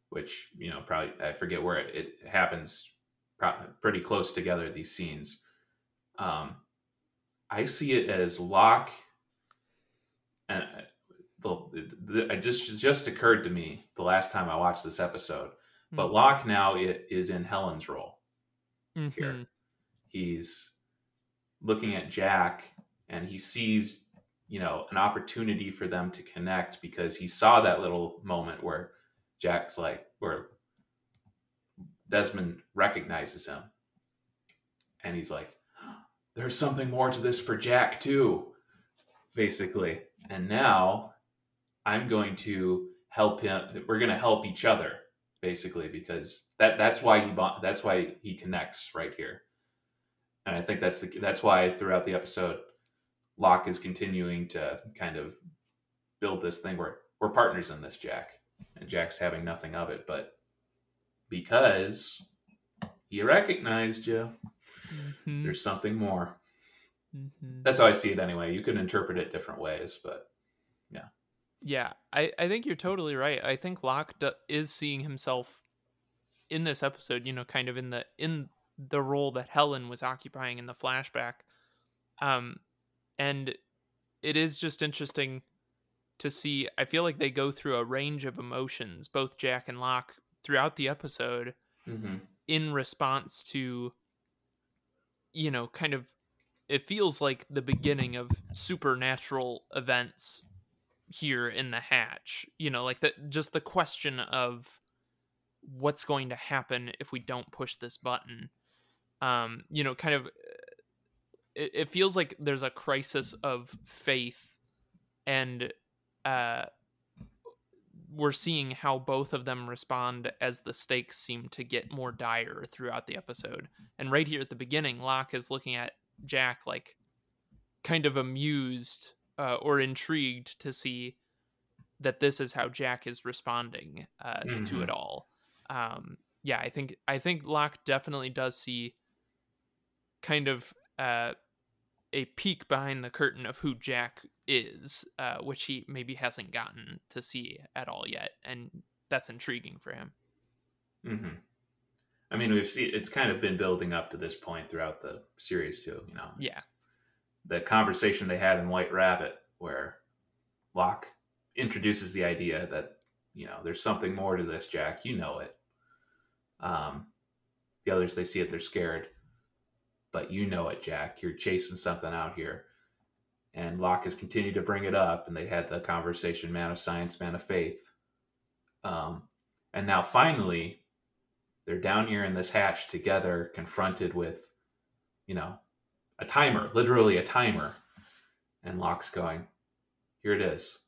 which you know probably I forget where it, it happens. Pretty close together these scenes. Um, I see it as Locke, and uh, the, the, it just just occurred to me the last time I watched this episode but mm-hmm. Locke now is in Helen's role mm-hmm. here. He's looking at Jack and he sees, you know, an opportunity for them to connect because he saw that little moment where Jack's like, where Desmond recognizes him. And he's like, there's something more to this for Jack, too, basically. And now I'm going to help him. We're going to help each other basically because that that's why he that's why he connects right here. And I think that's the that's why throughout the episode Locke is continuing to kind of build this thing where we're partners in this, Jack. And Jack's having nothing of it, but because he recognized you, Mhm, there's something more. mhm. That's how I see it anyway. You can interpret it different ways, but Yeah, I, I think you're totally right. I think Locke d- is seeing himself in this episode, you know, kind of in the in the role that Helen was occupying in the flashback. Um and it is just interesting to see I feel like they go through a range of emotions, both Jack and Locke throughout the episode mm-hmm. in response to you know, kind of it feels like the beginning of supernatural events here in the hatch you know like that just the question of what's going to happen if we don't push this button. Um you know kind of it, it feels like there's a crisis of faith and uh we're seeing how both of them respond as the stakes seem to get more dire throughout the episode. And right here at the beginning locke is looking at jack like kind of amused uh, or intrigued to see that this is how Jack is responding uh, to Mhm. it all. Um, yeah, I think I think Locke definitely does see kind of uh, a peek behind the curtain of who Jack is, uh, which he maybe hasn't gotten to see at all yet, and that's intriguing for him. Mm-hmm. I mean, we've seen it's kind of been building up to this point throughout the series too. You know, Yeah. The conversation they had in White Rabbit, where Locke introduces the idea that you know there's something more to this, Jack. You know it. Um, the others they see it, they're scared, but you know it, Jack. You're chasing something out here. And Locke has continued to bring it up, and they had the conversation, man of science, man of faith. Um, and now finally, they're down here in this hatch together, confronted with, you know, a timer, literally a timer. And Locke's going, here it is.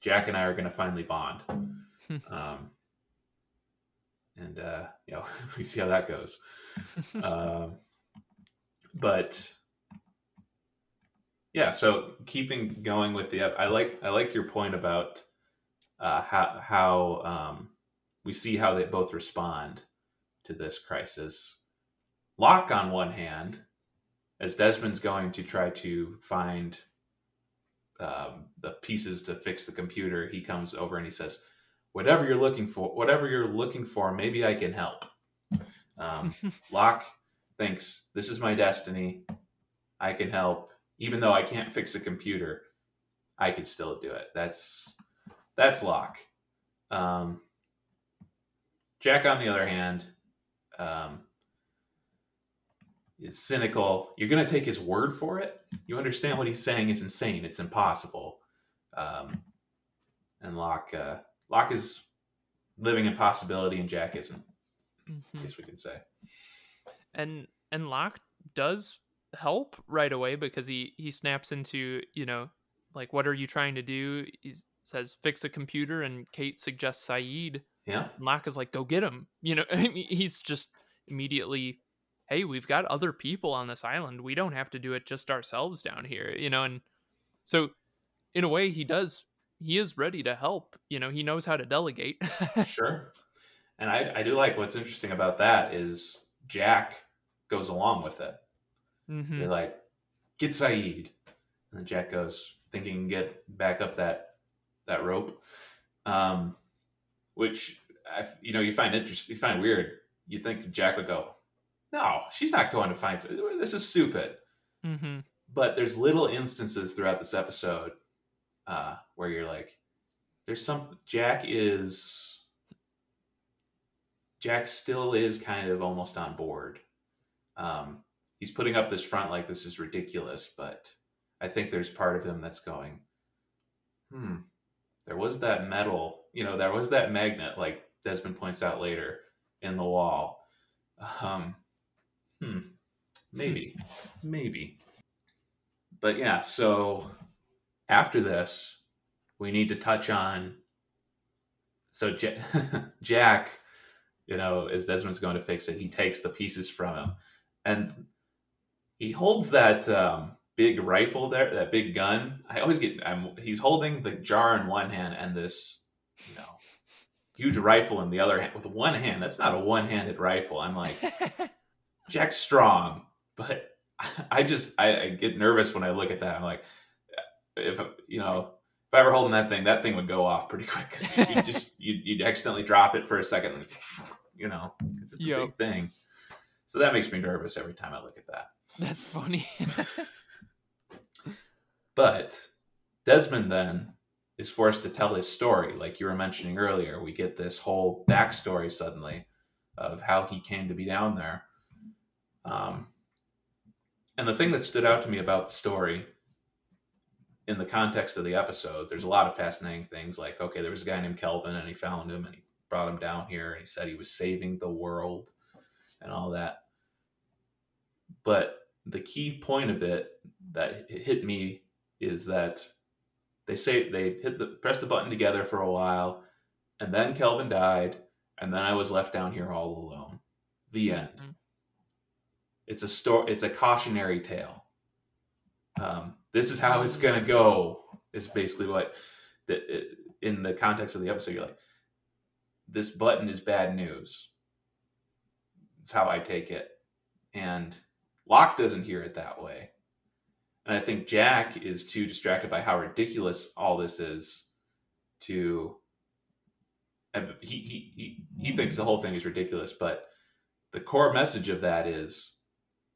Jack and I are going to finally bond. um, and, uh, you know, we see how that goes. um, but yeah, so keeping going with the, I like, I like your point about uh, how, how um, we see how they both respond to this crisis. Locke, on one hand, as Desmond's going to try to find um, the pieces to fix the computer, he comes over and he says, "Whatever you're looking for, whatever you're looking for, maybe I can help." Um, Locke thinks, "This is my destiny. I can help, even though I can't fix a computer. I can still do it." That's that's Locke. Um, Jack, on the other hand, um, is cynical. You're going to take his word for it. You understand what he's saying is insane. It's impossible. Um, and Locke, uh, Locke is living in possibility, and Jack isn't. I Mhm. guess we could say. and and Locke does help right away because he he snaps into you know like what are you trying to do? He says fix a computer, and Kate suggests Sayid. Yeah. And Locke is like, go get him. You know, I mean, he's just immediately, hey, we've got other people on this island. We don't have to do it just ourselves down here. You know, and so in a way, he does. He is ready to help. You know, he knows how to delegate. sure. And I, I do like what's interesting about that is Jack goes along with it. hmm They're like, get Sayid. And then Jack goes, thinking he can get back up that that rope. Um, which I, you know, you find interesting, you find weird. You think Jack would go, No, she's not going to find this is stupid. hmm But there's little instances throughout this episode uh, where you're like, there's some Jack is Jack still is kind of almost on board. Um, he's putting up this front like this is ridiculous, but I think there's part of him that's going, hmm, there was that metal, you know, there was that magnet, like Desmond points out later in the wall. Um, hmm, maybe, maybe. But yeah, so after this, we need to touch on. So J- Jack you know, as Desmond's going to fix it, he takes the pieces from him, and he holds that um, big rifle there, that big gun. I always get. I'm, he's holding the jar in one hand and this, you know, huge rifle in the other hand with one hand. That's not a one-handed rifle. I'm like, Jack's strong, but I just I, I get nervous when I look at that. I'm like, if you know if I were holding that thing, that thing would go off pretty quick because you just you'd, you'd, accidentally drop it for a second, and, you know, because it's a big thing. So that makes me nervous every time I look at that. That's funny. but Desmond then is forced to tell his story, like you were mentioning earlier. We get this whole backstory suddenly of how he came to be down there. Um, and the thing that stood out to me about the story in the context of the episode, there's a lot of fascinating things like, okay, there was a guy named Kelvin and he found him and he brought him down here and he said he was saving the world and all that. But the key point of it that hit me is that they say they hit the press the button together for a while and then Kelvin died and then I was left down here all alone. The end. Mm-hmm. It's a story it's a cautionary tale. Um, this is how it's gonna go is basically what the, in the context of the episode you're like this button is bad news. It's how i take it. And locke doesn't hear it that way. And i think jack is too distracted by how ridiculous all this is to he, he, he, he thinks the whole thing is ridiculous but the core message of that is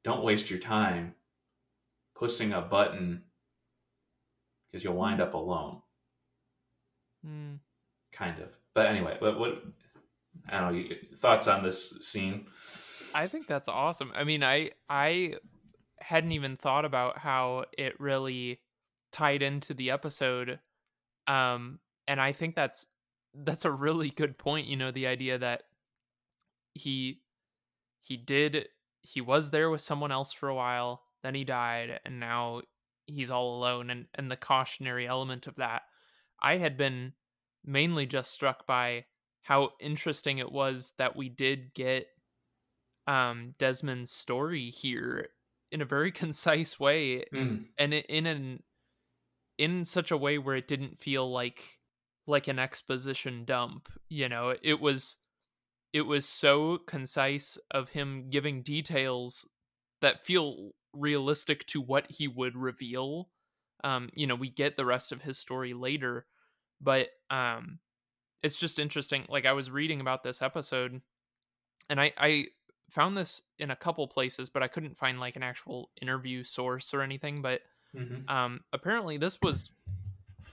don't waste your time pushing a button because you'll wind up alone. Mm. Kind of. But anyway, what, what I don't know, thoughts on this scene? I think that's awesome. I mean, I I hadn't even thought about how it really tied into the episode. Um and I think that's that's a really good point, you know, the idea that he he did he was there with someone else for a while, then he died and now he's all alone and and the cautionary element of that i had been mainly just struck by how interesting it was that we did get um desmond's story here in a very concise way mm. and in an in such a way where it didn't feel like like an exposition dump you know it was it was so concise of him giving details that feel realistic to what he would reveal. Um, you know, we get the rest of his story later, but um, it's just interesting. Like I was reading about this episode, and I I found this in a couple places, but I couldn't find like an actual interview source or anything. But mm-hmm. um, apparently, this was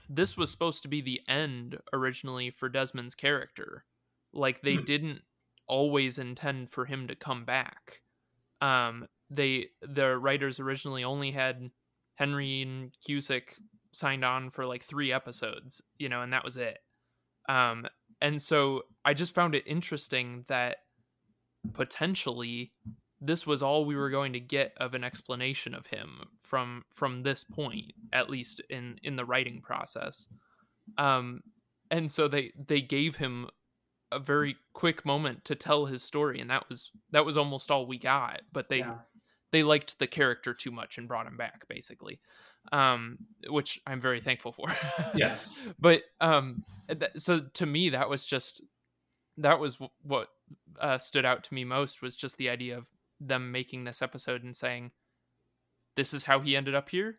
this was supposed to be the end originally for Desmond's character. Like they mm. didn't always intend for him to come back. Um, they the writers originally only had Henry Ian Cusick signed on for like three episodes, you know, and that was it. Um, and so I just found it interesting that potentially this was all we were going to get of an explanation of him from from this point, at least in in the writing process. Um, and so they they gave him a very quick moment to tell his story, and that was that was almost all we got. But they yeah. they liked the character too much and brought him back basically um, which i'm very thankful for. Yeah. But um, th- so to me that was just that was w- what uh, stood out to me most was just the idea of them making this episode and saying this is how he ended up here.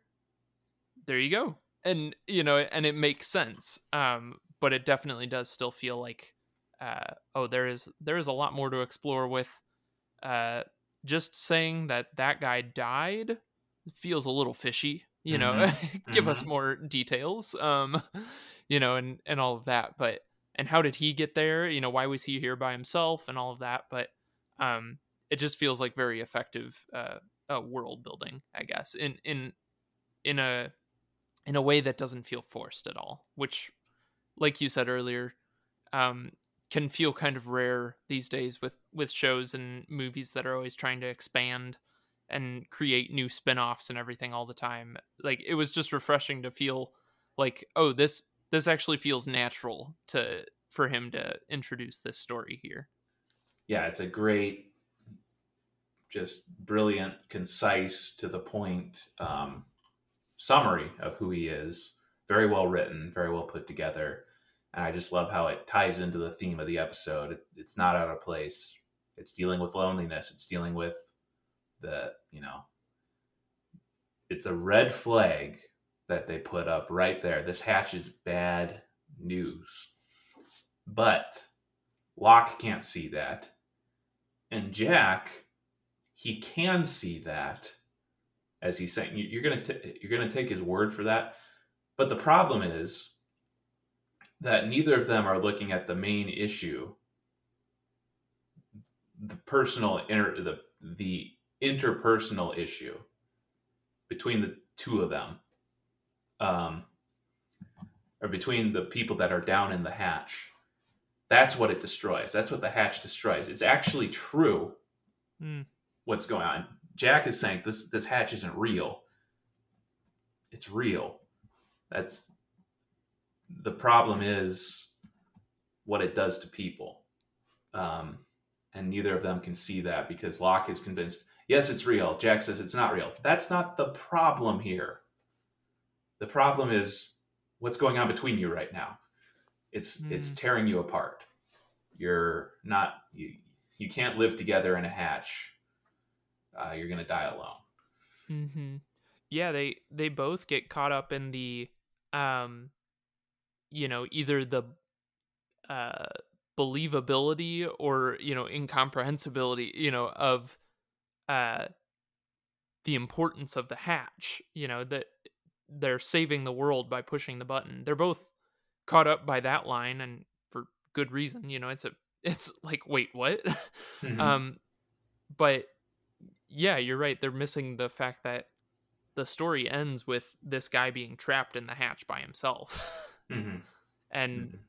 There you go. And you know and it makes sense um, but it definitely does still feel like uh, oh there is there is a lot more to explore with uh, just saying that that guy died feels a little fishy you know mm-hmm. give mm-hmm. us more details um you know and and all of that but and how did he get there you know why was he here by himself and all of that but um it just feels like very effective uh, uh world building i guess in in in a in a way that doesn't feel forced at all which like you said earlier um can feel kind of rare these days with with shows and movies that are always trying to expand and create new spin-offs and everything all the time like it was just refreshing to feel like oh this this actually feels natural to for him to introduce this story here yeah, it's a great, just brilliant, concise, to the point um, summary of who he is. Very well written, very well put together. And I just love how it ties into the theme of the episode. It, it's not out of place. It's dealing with loneliness. It's dealing with the, you know, it's a red flag that they put up right there. This hatch is bad news. But Locke can't see that. And Jack, he can see that as he's saying you're going to you're to take his word for that. But the problem is that neither of them are looking at the main issue the personal inter the the interpersonal issue between the two of them um or between the people that are down in the hatch that's what it destroys. That's what the hatch destroys. It's actually true Mm. what's going on. Jack is saying this this hatch isn't real. It's real. That's the problem is what it does to people. Um and neither of them can see that because locke is convinced yes it's real. Jack says it's not real. That's not the problem here. The problem is what's going on between you right now. It's it's Hmm. tearing you apart. You're not you you can't live together in a hatch. Uh, you're gonna die alone. Mm-hmm. Yeah, they they both get caught up in the um you know, either the uh believability or, you know, incomprehensibility, you know, of uh the importance of the hatch, you know, that they're saving the world by pushing the button. They're both caught up by that line and for good reason, you know, it's a it's like wait, what? Mhm. um but yeah you're right they're missing the fact that the story ends with this guy being trapped in the hatch by himself Mhm. and Mhm.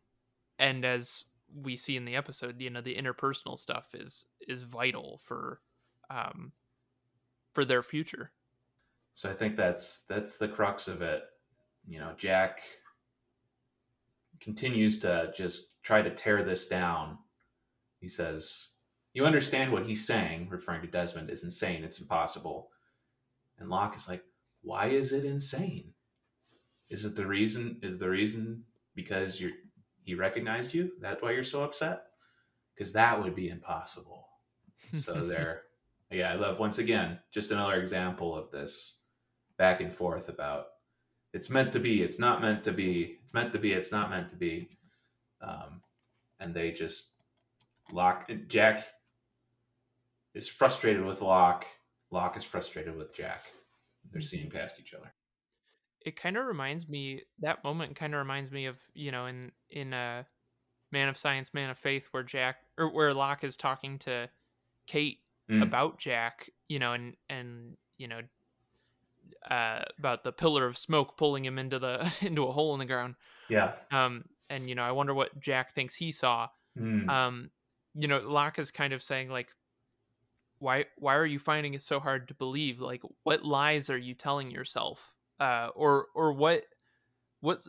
and as we see in the episode you know the interpersonal stuff is is vital for um for their future So I think that's that's the crux of it. You know, Jack continues to just try to tear this down. He says, "You understand what he's saying, referring to Desmond, is insane. It's impossible." And Locke is like, "Why is it insane? Is it the reason? Is the reason because you're he recognized you? That's why you're so upset? Because that would be impossible." So there, yeah, I love once again just another example of this back and forth about it's meant to be, it's not meant to be, it's meant to be, it's not meant to be, um, and they just lock. Jack is frustrated with Locke. Locke is frustrated with Jack. They're seeing past each other. It kind of reminds me that moment kind of reminds me of you know in in a man of science man of faith where jack or where locke is talking to kate Mm. about jack you know and and you know uh about the pillar of smoke pulling him into the into a hole in the ground Yeah. um and you know i wonder what jack thinks he saw Mm. um you know locke is kind of saying like why why are you finding it so hard to believe like what lies are you telling yourself uh or or what what's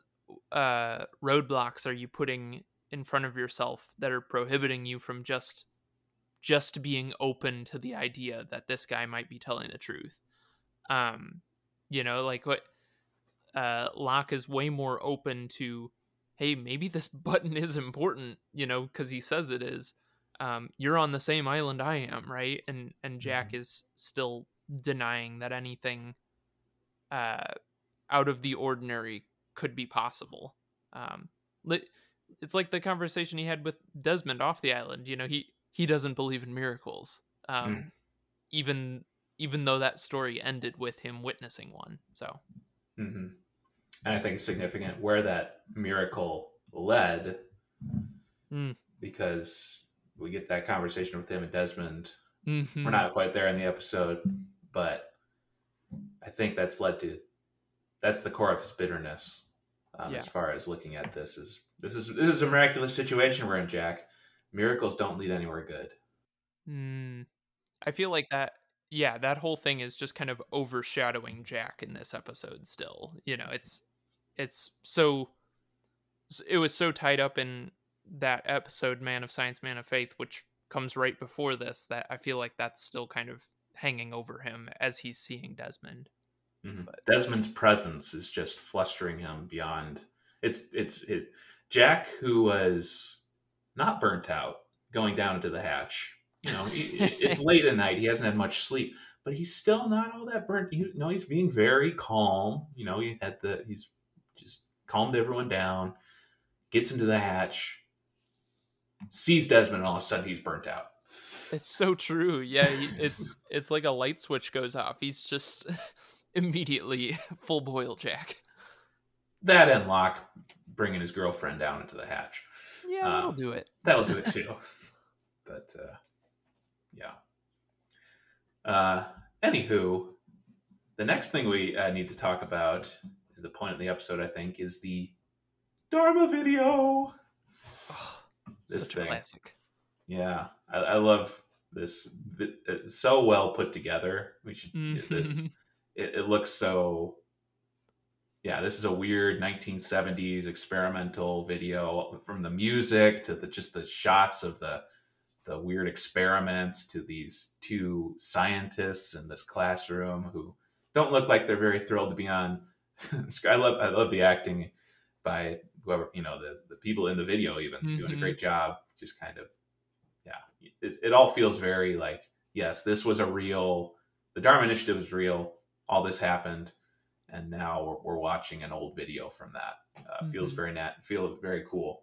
uh roadblocks are you putting in front of yourself that are prohibiting you from just just being open to the idea that this guy might be telling the truth? Um you know like what uh locke is way more open to hey maybe this button is important you know because he says it is. Um you're on the same island i am right? And and jack is still denying that anything uh out of the ordinary could be possible um it's like the conversation he had with desmond off the island you know he he doesn't believe in miracles um Mm. even even though that story ended with him witnessing one so mm-hmm. And I think it's significant where that miracle led, Mm. because we get that conversation with him and Desmond. Mhm. We're not quite there in the episode, but I think that's led to that's the core of his bitterness. Um, Yeah. As far as looking at this is this is this is a miraculous situation we're in, Jack. Miracles don't lead anywhere good. Mm, I feel like that. Yeah, that whole thing is just kind of overshadowing Jack in this episode. Still, you know, it's it's so it was so tied up in that episode, Man of Science, Man of Faith, which comes right before this that I feel like that's still kind of hanging over him as he's seeing Desmond. Mhm. Desmond's presence is just flustering him beyond. It's it's it. Jack, who was not burnt out, going down into the hatch. You know, it's late at night. He hasn't had much sleep, but he's still not all that burnt. You know, he's being very calm. You know, he's had the he's just calmed everyone down. Gets into the hatch, sees Desmond, and all of a sudden he's burnt out. It's so true. Yeah, he, it's it's like a light switch goes off. He's just immediately full boil Jack. That and Locke bringing his girlfriend down into the hatch. Yeah, Uh, that'll do it. That'll do it too. but uh, yeah. Uh, anywho, the next thing we uh, need to talk about, the point of the episode, I think, is the Dharma video. Ugh, This such a classic. Yeah, I, I love this. so well put together. We should this. Mhm. It, it looks so. Yeah, this is a weird 1970s experimental video from the music to the just the shots of the the weird experiments to these two scientists in this classroom who don't look like they're very thrilled to be on. I love I love the acting by whoever you know the the people in the video even doing a Mhm. great job. Just kind of it, it all feels very like yes, this was a real. The Dharma Initiative is real. All this happened, and now we're, we're watching an old video from that. Uh, Feels Mhm. very nat. Feel very cool.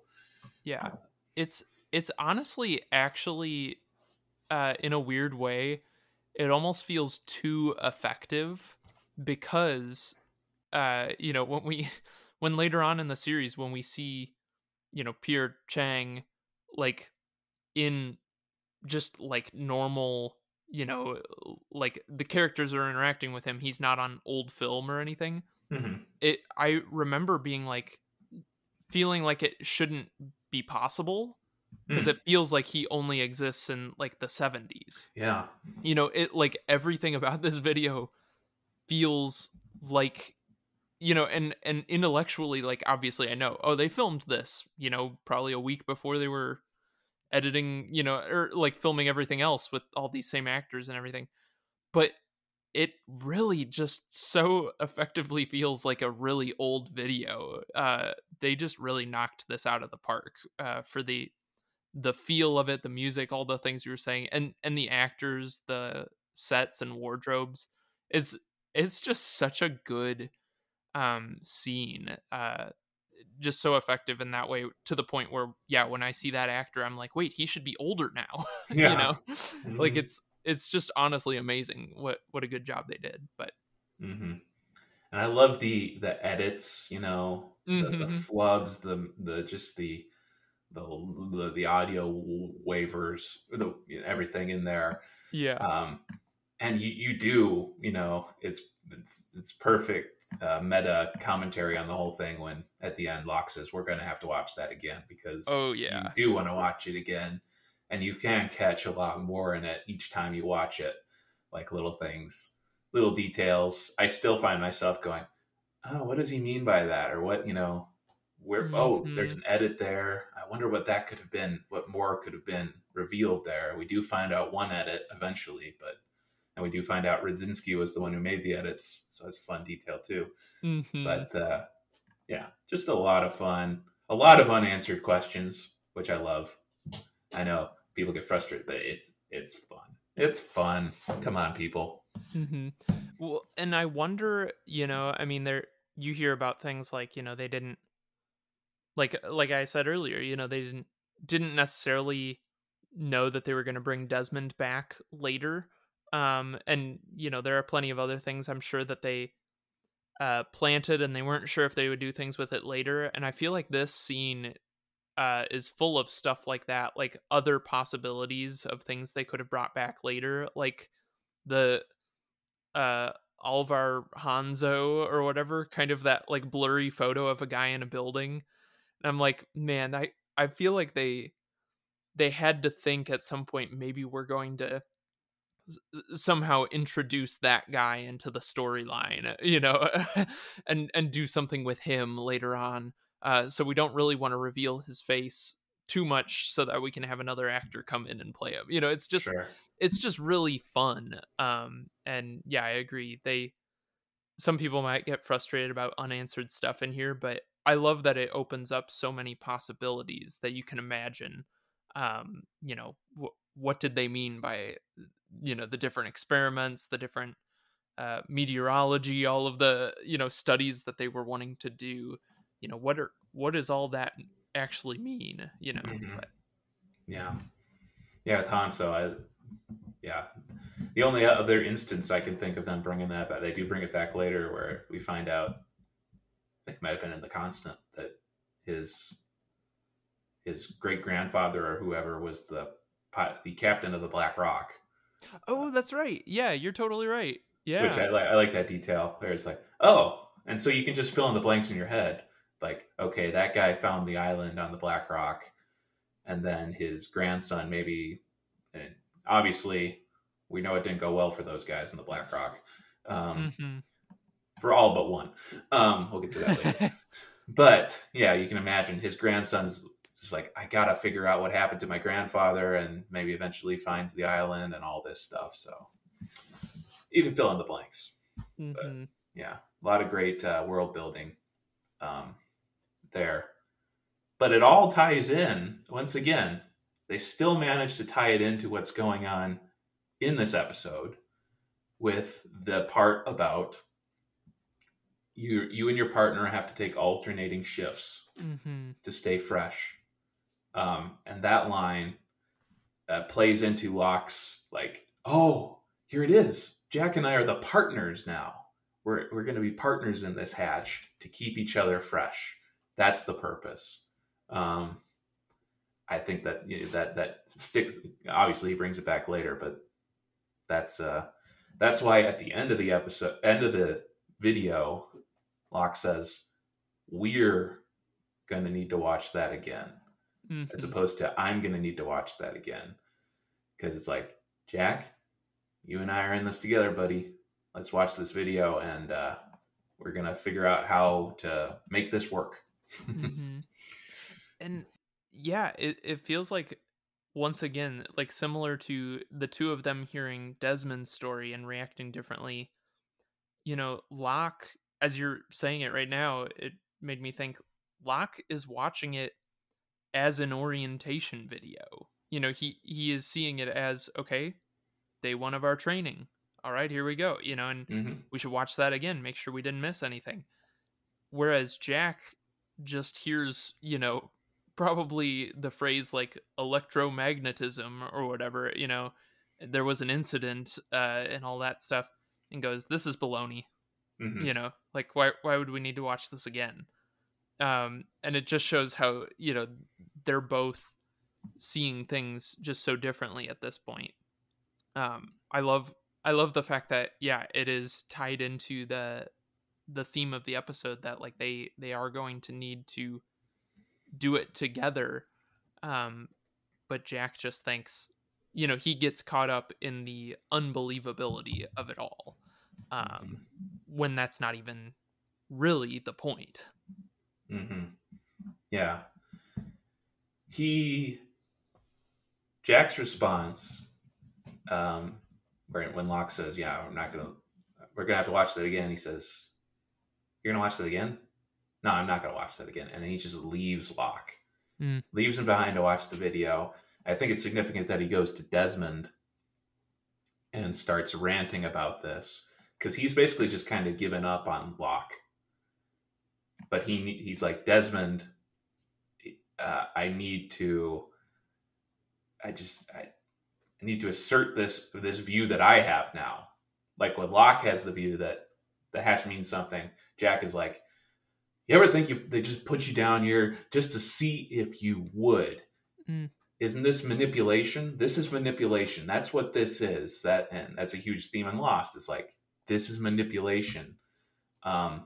Yeah. It's it's honestly actually uh in a weird way it almost feels too effective because uh you know when we when later on in the series when we see you know Pierre Chang like in just like normal you know like the characters are interacting with him he's not on old film or anything Mhm. it i remember being like feeling like it shouldn't be possible because Mm. it feels like he only exists in like the 70s Yeah. you know it like everything about this video feels like you know and and intellectually like obviously i know oh they filmed this you know probably a week before they were editing you know or like filming everything else with all these same actors and everything but it really just so effectively feels like a really old video uh they just really knocked this out of the park uh for the the feel of it the music all the things you were saying and and the actors the sets and wardrobes it's it's just such a good um scene uh just so effective in that way to the point where yeah when i see that actor i'm like wait he should be older now Yeah. you know like Mhm. it's it's just honestly amazing what what a good job they did but mm-hmm. And I love the the edits. You know, the, the Mhm. flubs, the the just the the the, the audio waivers, the everything in there. yeah um, and you, you do you know it's it's it's perfect uh, meta commentary on the whole thing when at the end Locke says we're going to have to watch that again because Oh, yeah. you do want to watch it again and you can catch a lot more in it each time you watch it like little things little details I still find myself going oh what does he mean by that or what you know where oh there's an edit there I wonder what that could have been what more could have been revealed there we do find out one edit eventually but and we do find out Radzinski was the one who made the edits, so that's a fun detail too. Mhm. But uh, yeah, just a lot of fun, a lot of unanswered questions, which I love. I know people get frustrated, but it's it's fun. It's fun. Come on, people. Mm-hmm. Well, and I wonder, you know, I mean, there you hear about things like, you know, they didn't like like I said earlier, you know, they didn't didn't necessarily know that they were going to bring Desmond back later. Um and you know, there are plenty of other things I'm sure that they uh planted and they weren't sure if they would do things with it later and I feel like this scene uh is full of stuff like that, like other possibilities of things they could have brought back later, like the uh Alvar Hanso or whatever, kind of that like blurry photo of a guy in a building. And I'm like, man, I I feel like they they had to think at some point maybe we're going to somehow introduce that guy into the storyline, you know, and and do something with him later on. Uh, so we don't really want to reveal his face too much so that we can have another actor come in and play him. You know, it's just Sure. it's just really fun. Um, and yeah, I agree. They some people might get frustrated about unanswered stuff in here, but I love that it opens up so many possibilities that you can imagine. Um, you know, wh- what did they mean by you know the different experiments, the different uh, meteorology, all of the you know studies that they were wanting to do. You know, what are what does all that actually mean? You know, Mhm. but- Yeah. Yeah, with Hanso, I yeah. The only other instance I can think of them bringing that back, they do bring it back later, where we find out, it might have been in the Constant that his his great grandfather or whoever was the the captain of the Black Rock, oh, that's right. Yeah, you're totally right. Yeah, which I like. I like that detail. Where it's like, oh, and so you can just fill in the blanks in your head. Like, okay, that guy found the island on the Black Rock, and then his grandson maybe. And obviously, we know it didn't go well for those guys in the Black Rock, um, Mhm. for all but one. Um, we'll get to that later. but yeah, you can imagine his grandson's just like, I gotta figure out what happened to my grandfather, and maybe eventually finds the island and all this stuff. So you can fill in the blanks. Mhm. Yeah, a lot of great uh, world building um, there. But it all ties in. Once again, they still manage to tie it into what's going on in this episode with the part about you you and your partner have to take alternating shifts Mhm. to stay fresh. Um, and that line uh, plays into Locke's like, oh, here it is. Jack and I are the partners now. We're we're going to be partners in this hatch to keep each other fresh. That's the purpose. Um, I think that you know, that that sticks. Obviously, he brings it back later, but that's uh, that's why at the end of the episode, end of the video, Locke says, "We're going to need to watch that again." As Mhm. opposed to I'm going to need to watch that again. Because it's like, Jack, you and I are in this together, buddy. Let's watch this video and uh, we're going to figure out how to make this work. mm-hmm. and yeah it, it feels like once again like similar to the two of them hearing desmond's story and reacting differently you know locke as you're saying it right now it made me think locke is watching it as an orientation video. You know he he is seeing it as okay day one of our training. All right here we go you know and hmm we should watch that again make sure we didn't miss anything. Whereas jack just hears you know probably the phrase like electromagnetism or whatever you know there was an incident uh and all that stuff and goes this is baloney hmm you know like why why would we need to watch this again um and it just shows how you know they're both seeing things just so differently at this point. Um i love i love the fact that yeah it is tied into the the theme of the episode that like they they are going to need to do it together. Um but jack just thinks you know he gets caught up in the unbelievability of it all um when that's not even really the point hmm Yeah. He, Jack's response, um, when Locke says, "Yeah, we're not gonna, we're gonna have to watch that again," he says, "You're gonna watch that again?" No, I'm not gonna watch that again, and then he just leaves Locke, Mm. leaves him behind to watch the video. I think it's significant that he goes to Desmond and starts ranting about this because he's basically just kind of given up on Locke. But he he's like Desmond. Uh, I need to. I just I, I need to assert this this view that I have now. Like when Locke has the view that the hatch means something, Jack is like, "You ever think you they just put you down here just to see if you would?" Mm. Isn't this manipulation? This is manipulation. That's what this is. That and that's a huge theme in Lost. It's like this is manipulation. Um,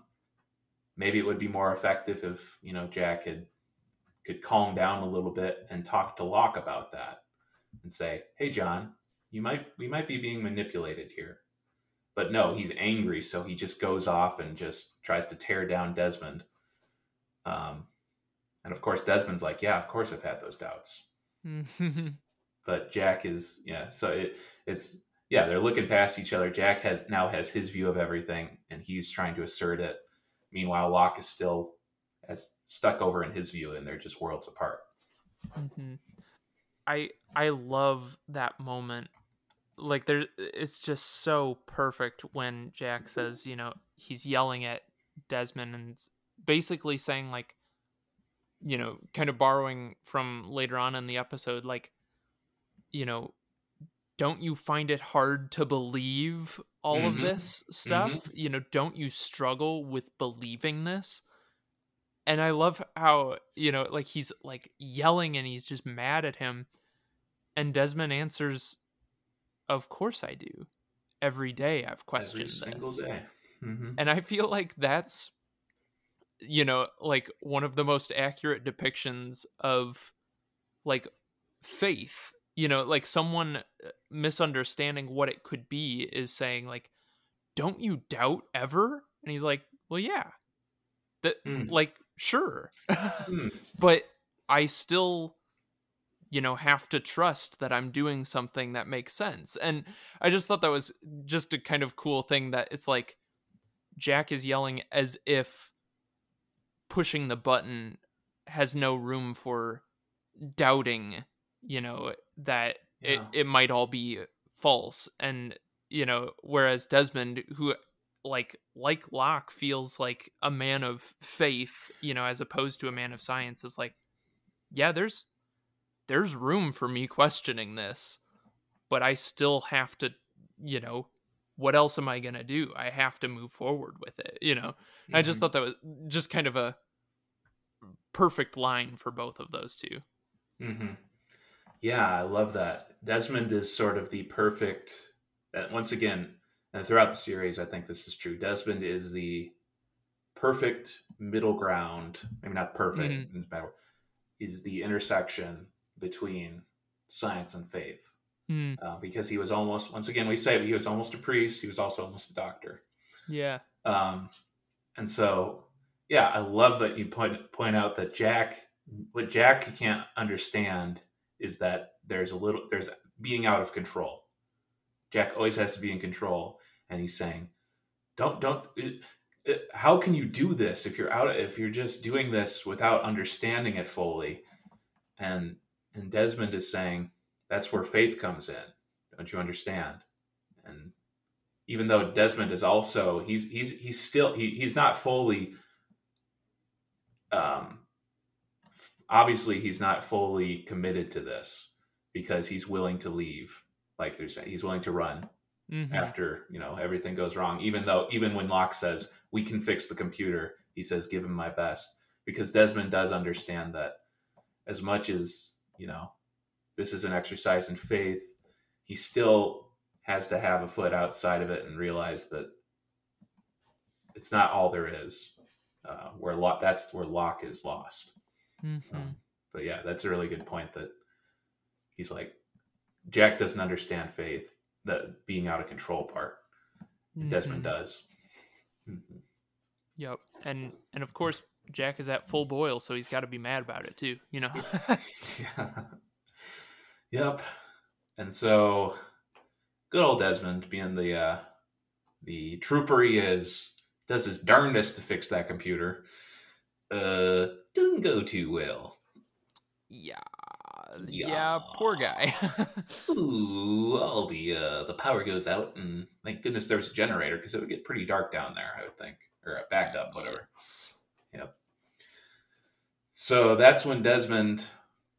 maybe it would be more effective if you know Jack had could calm down a little bit and talk to Locke about that and say, "Hey, John, you might we might be being manipulated here." But no, he's angry, so he just goes off and just tries to tear down Desmond. Um, And of course, Desmond's like, yeah, of course I've had those doubts. But Jack is, yeah. So it, it's, yeah, they're looking past each other. Jack has now has his view of everything, and he's trying to assert it. Meanwhile, Locke is still as stuck over in his view, and they're just worlds apart. hmm I I love that moment. Like there, it's just so perfect when Jack says, you know, he's yelling at Desmond and basically saying like, you know, kind of borrowing from later on in the episode, like, you know, don't you find it hard to believe all of Mhm. this stuff? You know, don't you struggle with believing this? and I love how you know like he's like yelling and he's just mad at him and Desmond answers of course I do every day I've questioned Every single this day. hmm and I feel like that's you know like one of the most accurate depictions of like faith you know like someone uh, misunderstanding what it could be is saying like don't you doubt ever and he's like well yeah that Mm. like sure Hmm. but I still, you know, have to trust that I'm doing something that makes sense. And I just thought that was just a kind of cool thing that it's like Jack is yelling as if pushing the button has no room for doubting, you know, that it, Yeah. it might all be false. And, you know, whereas Desmond, who like like Locke feels like a man of faith, you know, as opposed to a man of science, is like, yeah, there's there's room for me questioning this, but I still have to, you know, what else am I gonna do? I have to move forward with it, you know. I just Mhm. thought that was just kind of a perfect line for both of those two. hmm Yeah, I love that. Desmond is sort of the perfect. Uh, once again, and throughout the series, I think this is true. Desmond is the perfect middle ground. Maybe not perfect. Mhm. word, Is the intersection between science and faith. Hmm. Uh, because he was almost, once again, we say he was almost a priest. He was also almost a doctor. Yeah. Um, and so, yeah, I love that you point point out that Jack, what Jack can't understand is that there's a little, there's being out of control. Jack always has to be in control, and he's saying, "Don't, don't. It, it, how can you do this if you're out? If you're just doing this without understanding it fully?" And and Desmond is saying, "That's where faith comes in. Don't you understand?" And even though Desmond is also he's he's he's still he, he's not fully um obviously he's not fully committed to this because he's willing to leave like they're saying. He's willing to run Mhm. after you know everything goes wrong. Even though even when Locke says we can fix the computer he says give him my best. Because Desmond does understand that as much as you know this is an exercise in faith he still has to have a foot outside of it and realize that it's not all there is uh, where Locke, that's where Locke is lost Mhm. um, but yeah, that's a really good point that he's like, Jack doesn't understand faith, the being out of control part. Desmond Mhm. does. Mhm. Yep. And and of course Jack is at full boil, so he's got to be mad about it too. You know. yeah. Yep. And so, good old Desmond, being the uh, the trooper he is, does his darndest to fix that computer. Uh, doesn't go too well. yeah. Yeah. Poor guy. Ooh, all the uh, the power goes out, and thank goodness there was a generator because it would get pretty dark down there. I would think, or a backup, whatever. Yes. So that's when Desmond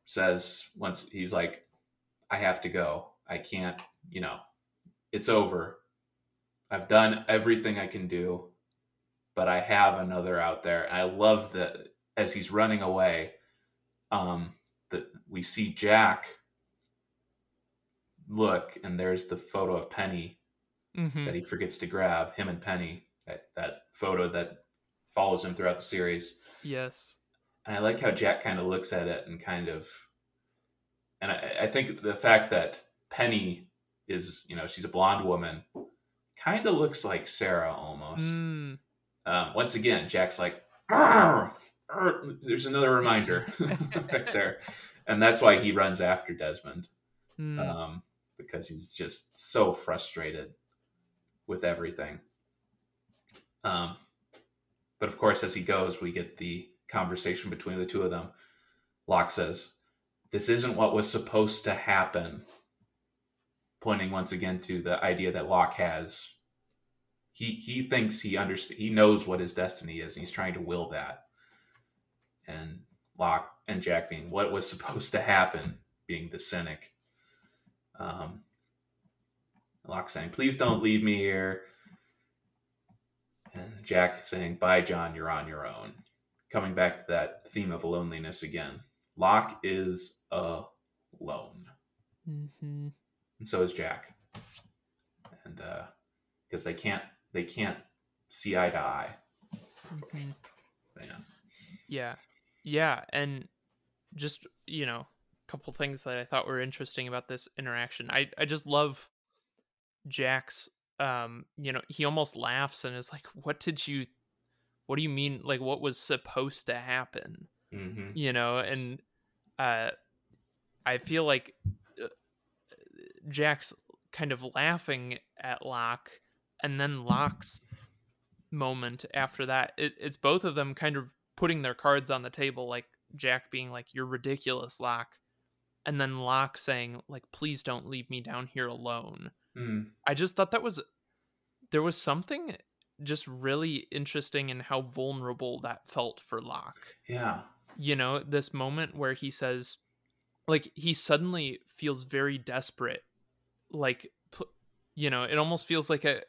says, once he's like, "I have to go. I can't. You know, it's over. I've done everything I can do, but I have another out there." And I love that as he's running away, um, that we see Jack look, and there's the photo of Penny Mhm. that he forgets to grab. Him and Penny. That that photo that follows him throughout the series. Yes. And I like how Jack kind of looks at it and kind of, and I, I think the fact that Penny is, you know, she's a blonde woman, kind of looks like Sarah almost. Mm. Um, once again, Jack's like, "Arr!" Er, there's another reminder right there, and that's why he runs after Desmond Hmm. um, because he's just so frustrated with everything. Um, but of course, as he goes, we get the conversation between the two of them. Locke says, "This isn't what was supposed to happen," pointing once again to the idea that Locke has. He he thinks he understands. He knows what his destiny is, and he's trying to will that. And Locke and Jack being what was supposed to happen, being the cynic. Um, Locke saying, "Please don't leave me here." And Jack saying, Bye, John, you're on your own. Coming back to that theme of loneliness again. Locke is alone. Mhm. And so is Jack. And uh because they can't they can't see eye to eye. Mhm. Yeah. Yeah. Yeah, and just, you know, a couple things that I thought were interesting about this interaction. I I just love Jack's um, you know, he almost laughs and is like, "What did you what do you mean like what was supposed to happen?" hmm You know, and uh I feel like uh, Jack's kind of laughing at Locke and then Locke's moment after that it, it's both of them kind of putting their cards on the table like Jack being like you're ridiculous Locke and then Locke saying like please don't leave me down here alone Mm. I just thought that was there was something just really interesting in how vulnerable that felt for Locke Yeah. you know this moment where he says like he suddenly feels very desperate like you know it almost feels like a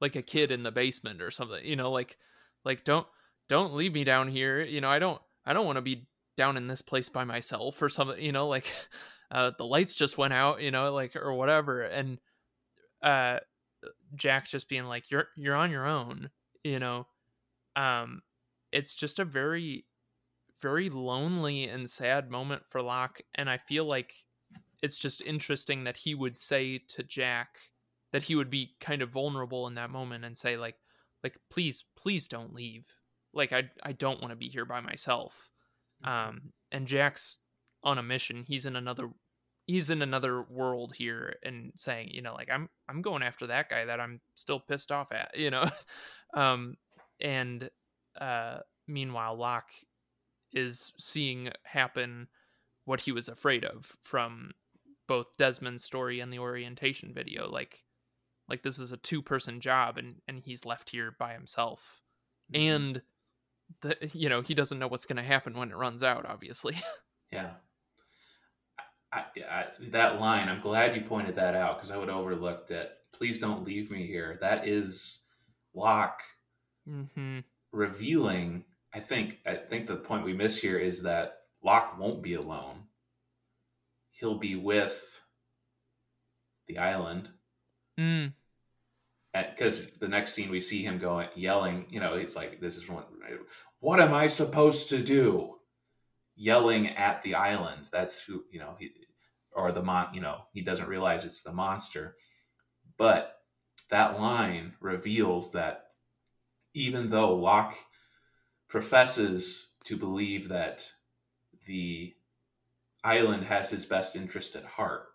like a kid in the basement or something you know like like don't don't leave me down here you know i don't i don't want to be down in this place by myself or something you know like uh the lights just went out you know like or whatever and uh jack just being like you're you're on your own you know um it's just a very very lonely and sad moment for Locke and I feel like it's just interesting that he would say to Jack that he would be kind of vulnerable in that moment and say like like please please don't leave like I I don't want to be here by myself um and Jack's on a mission. He's in another he's in another world here and saying you know like I'm I'm going after that guy that I'm still pissed off at you know? Um and uh meanwhile Locke is seeing happen what he was afraid of from both Desmond's story and the orientation video like like this is a two person job and and he's left here by himself. Mhm. and the, you know he doesn't know what's going to happen when it runs out obviously Yeah. I, I, that line, I'm glad you pointed that out because I would overlooked it. Please don't leave me here. That is Locke mm-hmm. revealing. I think. I think the point we miss here is that Locke won't be alone. He'll be with the island mm, because the next scene we see him going yelling. You know, it's like this is what. What am I supposed to do? Yelling at the island. That's who you know. He or the mon. You know, he doesn't realize it's the monster. But that line reveals that even though Locke professes to believe that the island has his best interest at heart,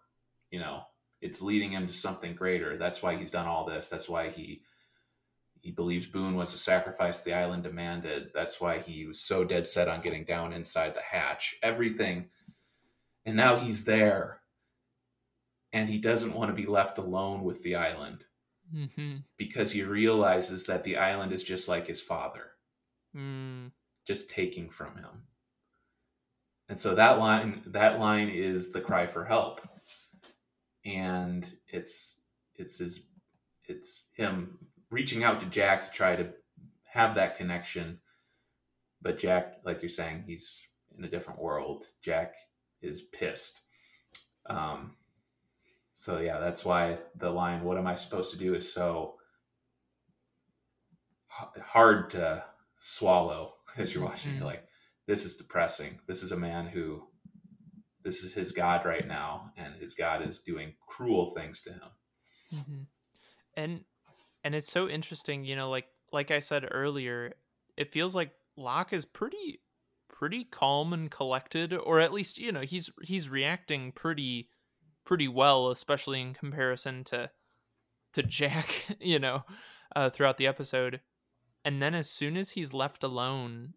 you know, it's leading him to something greater. That's why he's done all this. That's why he he believes Boone was a sacrifice the island demanded. That's why he was so dead set on getting down inside the hatch. Everything. And now he's there. And he doesn't want to be left alone with the island mm-hmm. because he realizes that the island is just like his father, mm, just taking from him. And so that line that line is the cry for help. And it's it's his it's him reaching out to Jack to try to have that connection. But Jack, like you're saying, he's in a different world. Jack is pissed. Um, so yeah, that's why the line "What am I supposed to do?" is so h- hard to swallow as you're watching. Mhm. You're like, "This is depressing. This is a man who, this is his God right now, and his God is doing cruel things to him." hmm And and it's so interesting, you know, like like I said earlier, it feels like Locke is pretty pretty calm and collected or at least you know he's he's reacting pretty pretty well especially in comparison to to jack you know uh, throughout the episode and then as soon as he's left alone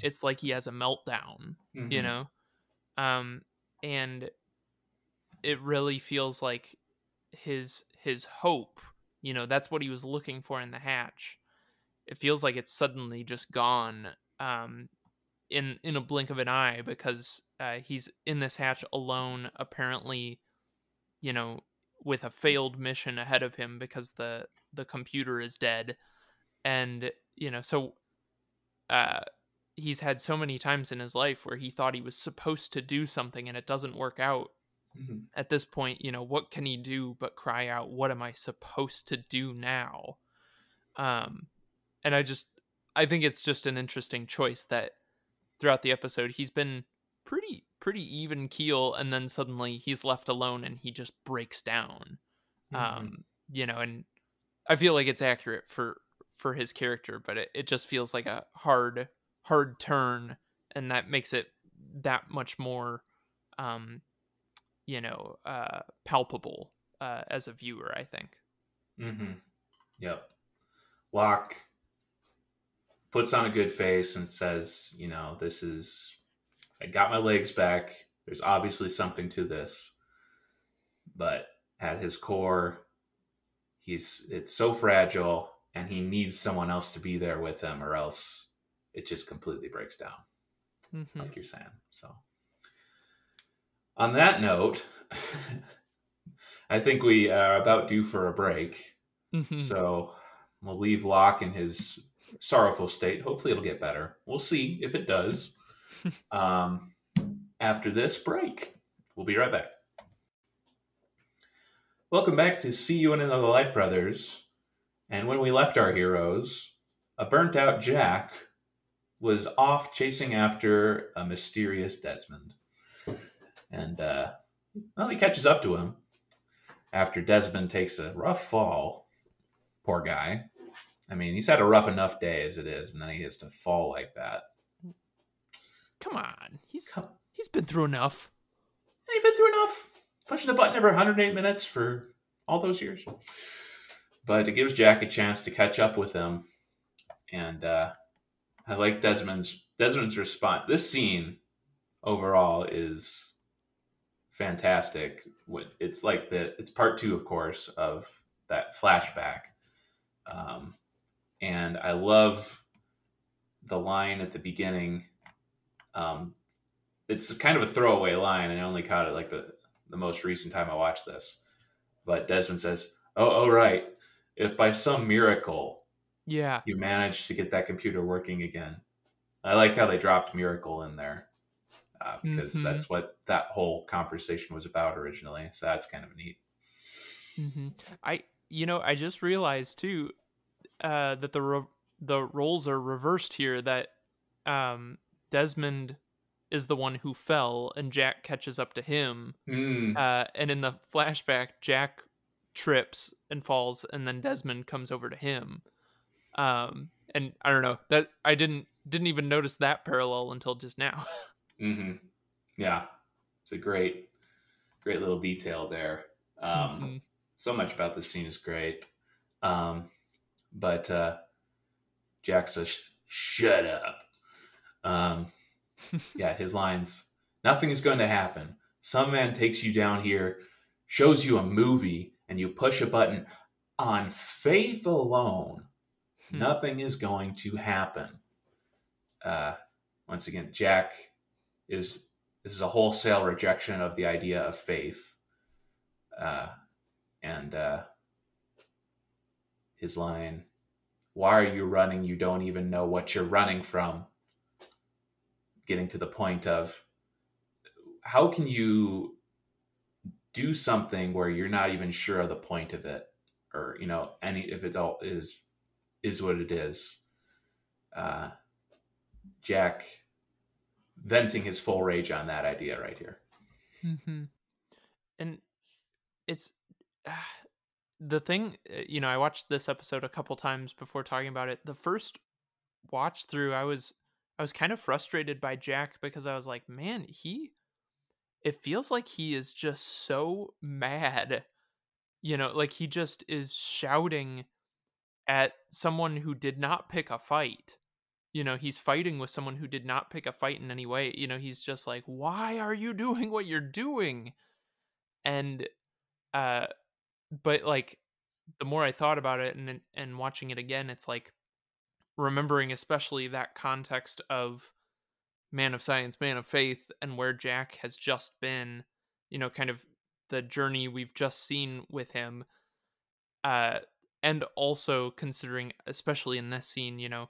it's like he has a meltdown you Mhm. know um and it really feels like his his hope you know that's what he was looking for in the hatch. It feels like it's suddenly just gone um in in a blink of an eye because uh, he's in this hatch alone apparently you know with a failed mission ahead of him because the the computer is dead. And you know so uh he's had so many times in his life where he thought he was supposed to do something and it doesn't work out Mhm. at this point, you know, what can he do but cry out, "What am I supposed to do now?" Um, and I just, I think it's just an interesting choice that throughout the episode he's been pretty, pretty even keel, and then suddenly he's left alone and he just breaks down. Mhm. Um, you know, and I feel like it's accurate for for his character, but it, it just feels like a hard, hard turn, and that makes it that much more um you know uh palpable uh as a viewer i think Mm-hmm. Yep. Locke puts on a good face and says, you know, this is, I got my legs back. There's obviously something to this. But at his core, he's, it's so fragile and he needs someone else to be there with him or else it just completely breaks down Mhm. like you're saying. So, on that note, I think we are about due for a break. Mhm. So, we'll leave Locke in his sorrowful state. Hopefully, it'll get better. We'll see if it does. um, after this break, we'll be right back. Welcome back to See You in Another Life, Brothers. And when we left our heroes, a burnt out Jack was off chasing after a mysterious Desmond. And, uh, well, he catches up to him after Desmond takes a rough fall. Poor guy. I mean, he's had a rough enough day as it is, and then he has to fall like that. come on he's Come- he's been through enough He's been through enough. Pushing the button every 108 minutes for all those years. But it gives Jack a chance to catch up with him. And uh, I like Desmond's Desmond's response. This scene overall is fantastic. It's like the it's part two, of course, of that flashback. Um, and I love the line at the beginning. Um, it's kind of a throwaway line, and I only caught it like the the most recent time I watched this. But Desmond says, "Oh, oh, right. If by some miracle yeah you managed to get that computer working again, I like how they dropped miracle in there uh, because Mhm. that's what that whole conversation was about originally. So that's kind of neat. hmm i you know i just realized too uh that the ro- the roles are reversed here that um desmond is the one who fell and jack catches up to him Mm, uh and in the flashback jack trips and falls and then desmond comes over to him um and i don't know that i didn't didn't even notice that parallel until just now mm-hmm. Yeah, it's a great, great little detail there. Um, Mhm. so much about this scene is great. Um, but uh, Jack says, "Shut up." Um, yeah, his lines. Nothing is going to happen. Some man takes you down here, shows you a movie, and you push a button. On faith alone, Hmm. nothing is going to happen. Uh, once again, Jack is this is a wholesale rejection of the idea of faith. Uh, and uh, his line, "Why are you running? You don't even know what you're running from." Getting to the point of how can you do something where you're not even sure of the point of it, or you know, any if it all is is what it is. Uh, Jack venting his full rage on that idea right here. hmm And it's the thing, uh, you know, I watched this episode a couple times before talking about it. The first watch through, I was I was kind of frustrated by Jack because I was like, man, he it feels like he is just so mad. You know, like he just is shouting at someone who did not pick a fight. You know, he's fighting with someone who did not pick a fight in any way. You know, he's just like, "Why are you doing what you're doing?" And uh but like the more I thought about it and and watching it again, it's like remembering especially that context of man of science, man of faith, and where Jack has just been, you know, kind of the journey we've just seen with him. Uh, and also considering, especially in this scene, you know,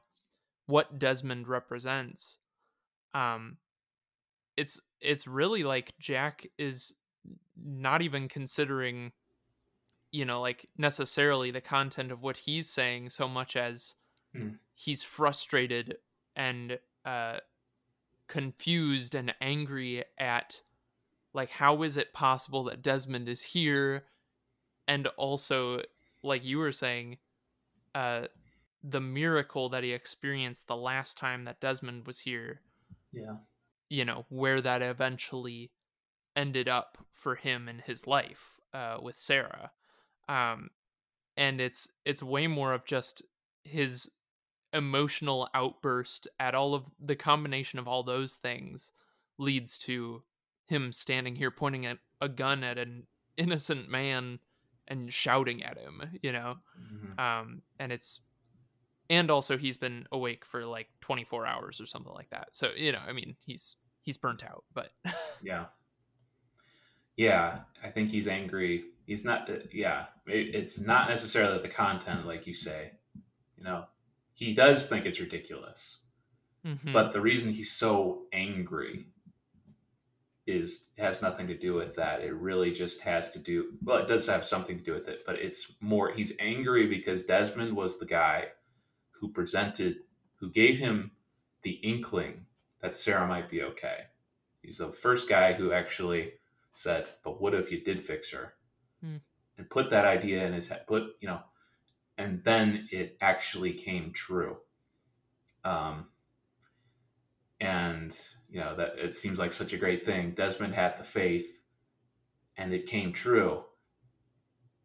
what Desmond represents. Um, it's it's really like Jack is not even considering, you know, like necessarily the content of what he's saying so much as Mm. he's frustrated and uh confused and angry at like how is it possible that Desmond is here and also like you were saying uh the miracle that he experienced the last time that Desmond was here Yeah. you know where that eventually ended up for him in his life uh with Sarah um and it's it's way more of just his emotional outburst at all of the combination of all those things leads to him standing here pointing at a gun at an innocent man and shouting at him you know Mhm. um and it's and also he's been awake for like 24 hours or something like that so you know i mean he's he's burnt out but Yeah. Yeah, I think he's angry. He's not. uh, Yeah, it, it's not necessarily the content, like you say. You know, he does think it's ridiculous, Mhm. but the reason he's so angry is has nothing to do with that. It really just has to do. Well, it does have something to do with it, but it's more. He's angry because Desmond was the guy who presented, who gave him the inkling that Sarah might be okay. He's the first guy who actually said, "But what if you did fix her?" Hmm. And put that idea in his head. Put you know, and then it actually came true. Um, and you know that it seems like such a great thing. Desmond had the faith, and it came true.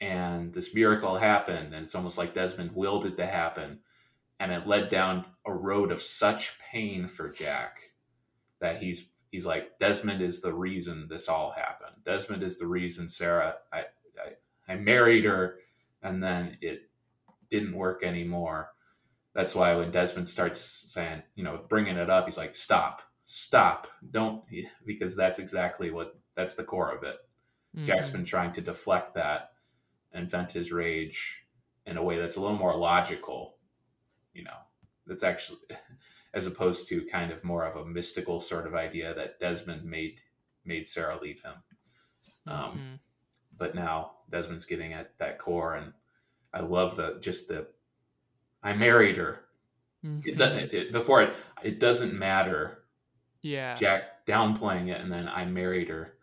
And this miracle happened, and it's almost like Desmond willed it to happen, and it led down a road of such pain for Jack that he's he's like Desmond is the reason this all happened. Desmond is the reason Sarah I I, I married her, and then it didn't work anymore. That's why when Desmond starts saying, you know, bringing it up, he's like, "Stop, stop, don't," because that's exactly what that's the core of it. Jack's Mhm. been trying to deflect that and vent his rage in a way that's a little more logical, you know, that's actually, as opposed to kind of more of a mystical sort of idea that Desmond made made Sarah leave him. Um, Mhm. But now Desmond's getting at that core, and I love the just the. I married her. It, Mhm. doesn't- it, before it, it doesn't matter yeah Jack downplaying it, and then I married her.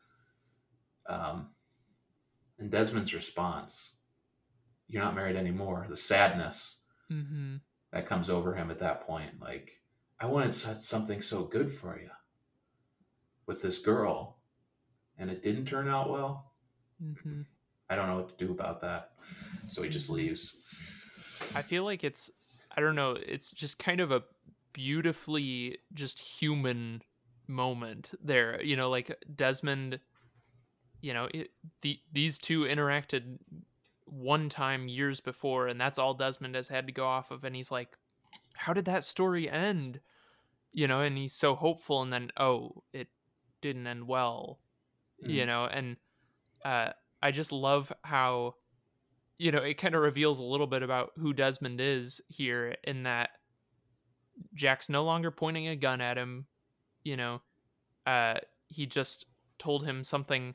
Um, and Desmond's response, "You're not married anymore." The sadness mm-hmm. that comes over him at that point, like, I wanted such something so good for you with this girl, and it didn't turn out well. Mm-hmm. I don't know what to do about that, so he just leaves. I feel like it's I don't know, it's just kind of a beautifully just human moment there. You know, like Desmond you know, it, the these two interacted one time years before and that's all Desmond has had to go off of and he's like how did that story end? You know, and he's so hopeful and then oh, it didn't end well. You Mm. know, and uh I just love how you know, it kind of reveals a little bit about who Desmond is here in that Jack's no longer pointing a gun at him, you know. Uh he just told him something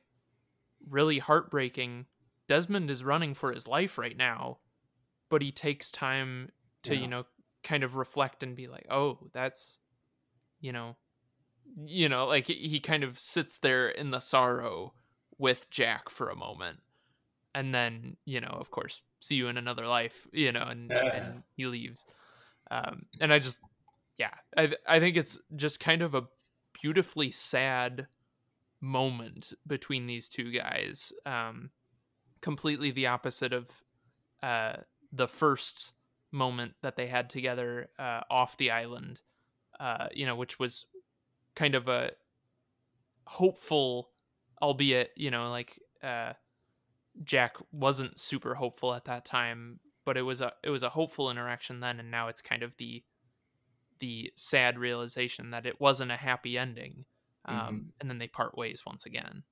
really heartbreaking. Desmond is running for his life right now, but he takes time to, Yeah. you know, kind of reflect and be like, "Oh, that's you know, you know, like he he kind of sits there in the sorrow with Jack for a moment and then you know of course see you in another life you know and, Yeah. and he leaves um and i just yeah, I I think it's just kind of a beautifully sad moment between these two guys. Um, completely the opposite of uh, the first moment that they had together uh, off the island. Uh, you know, which was kind of a hopeful, albeit you know, like uh, Jack wasn't super hopeful at that time, but it was a it was a hopeful interaction then, and now it's kind of the the sad realization that it wasn't a happy ending. Um, mm-hmm. And then they part ways once again.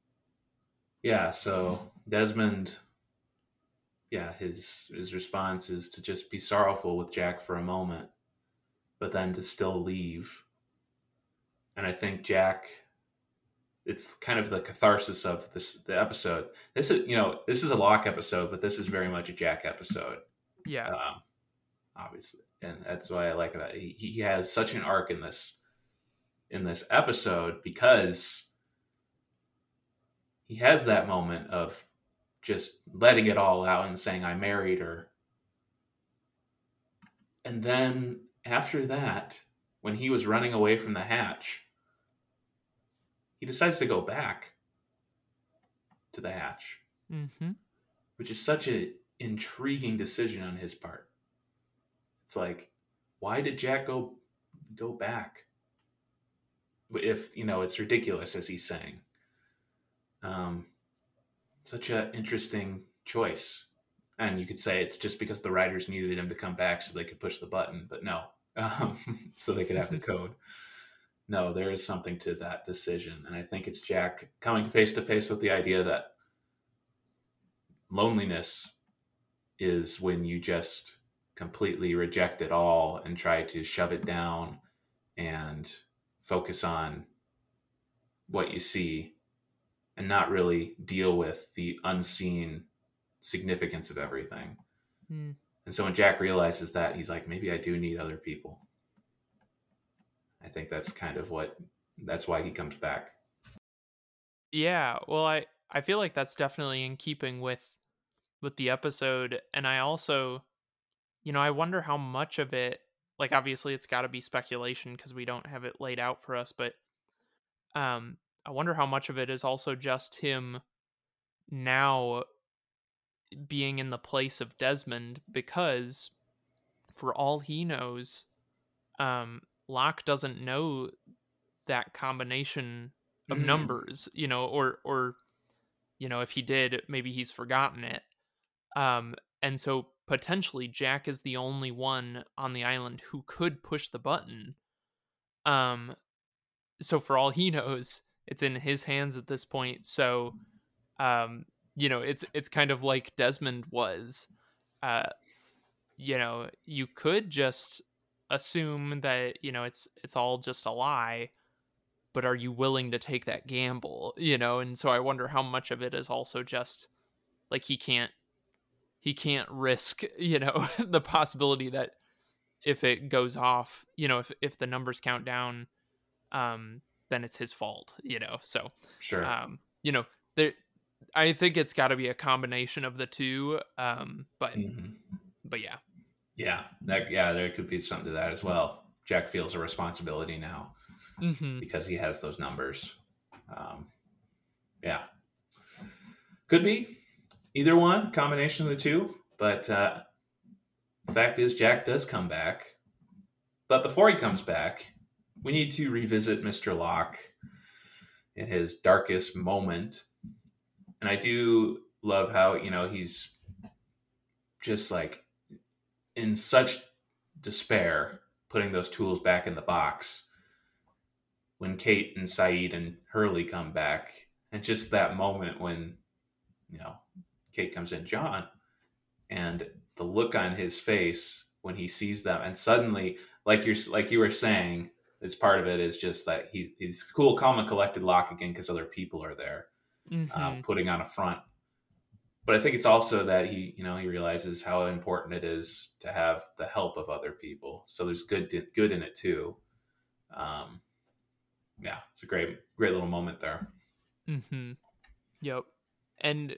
Yeah. So Desmond, yeah, his his response is to just be sorrowful with Jack for a moment, but then to still leave. And I think Jack it's kind of the catharsis of this the episode. This is you know this is a Locke episode, but this is very much a Jack episode. Yeah, um, obviously and that's why I like about it. He, he has such an arc in this in this episode because he has that moment of just letting it all out and saying I married her. And then after that, when he was running away from the hatch, he decides to go back to the hatch, mm-hmm. which is such an intriguing decision on his part. It's like, why did Jack go go back? If you know, it's ridiculous as he's saying. Um, such an interesting choice, and you could say it's just because the writers needed him to come back so they could push the button, but no, um, so they could have the code. No, there is something to that decision, and I think it's Jack coming face to face with the idea that loneliness is when you just completely reject it all and try to shove it down and focus on what you see and not really deal with the unseen significance of everything. Mm. And so when Jack realizes that, he's like, maybe I do need other people. I think that's kind of what that's why he comes back. Yeah, well I I feel like that's definitely in keeping with with the episode and I also you know, I wonder how much of it like obviously it's got to be speculation because we don't have it laid out for us, but um I wonder how much of it is also just him now being in the place of Desmond because for all he knows um Locke doesn't know that combination of mm-hmm. numbers, you know, or or you know, if he did, maybe he's forgotten it. Um and so potentially Jack is the only one on the island who could push the button. Um so for all he knows, it's in his hands at this point. So um you know, it's it's kind of like Desmond was. Uh you know, you could just assume that, you know, it's it's all just a lie, but are you willing to take that gamble, you know? And so I wonder how much of it is also just like he can't he can't risk you know the possibility that if it goes off you know if if the numbers count down um then it's his fault you know so sure um you know there i think it's got to be a combination of the two um but mm-hmm. but yeah yeah that yeah there could be something to that as well jack feels a responsibility now mm-hmm. because he has those numbers um yeah could be either one, combination of the two. But uh, the fact is, Jack does come back. But before he comes back, we need to revisit Mr. Locke in his darkest moment. And I do love how, you know, he's just like in such despair putting those tools back in the box when Kate and Sayid and Hurley come back. And just that moment when, you know, Kate comes in, John, and the look on his face when he sees them, and suddenly, like you're like you were saying, it's part of it is just that he, he's cool, calm, and collected Locke again because other people are there, mm-hmm. um, putting on a front. But I think it's also that he, you know, he realizes how important it is to have the help of other people. So there's good good in it too. Um, yeah, it's a great great little moment there. Mm-hmm. Yep. And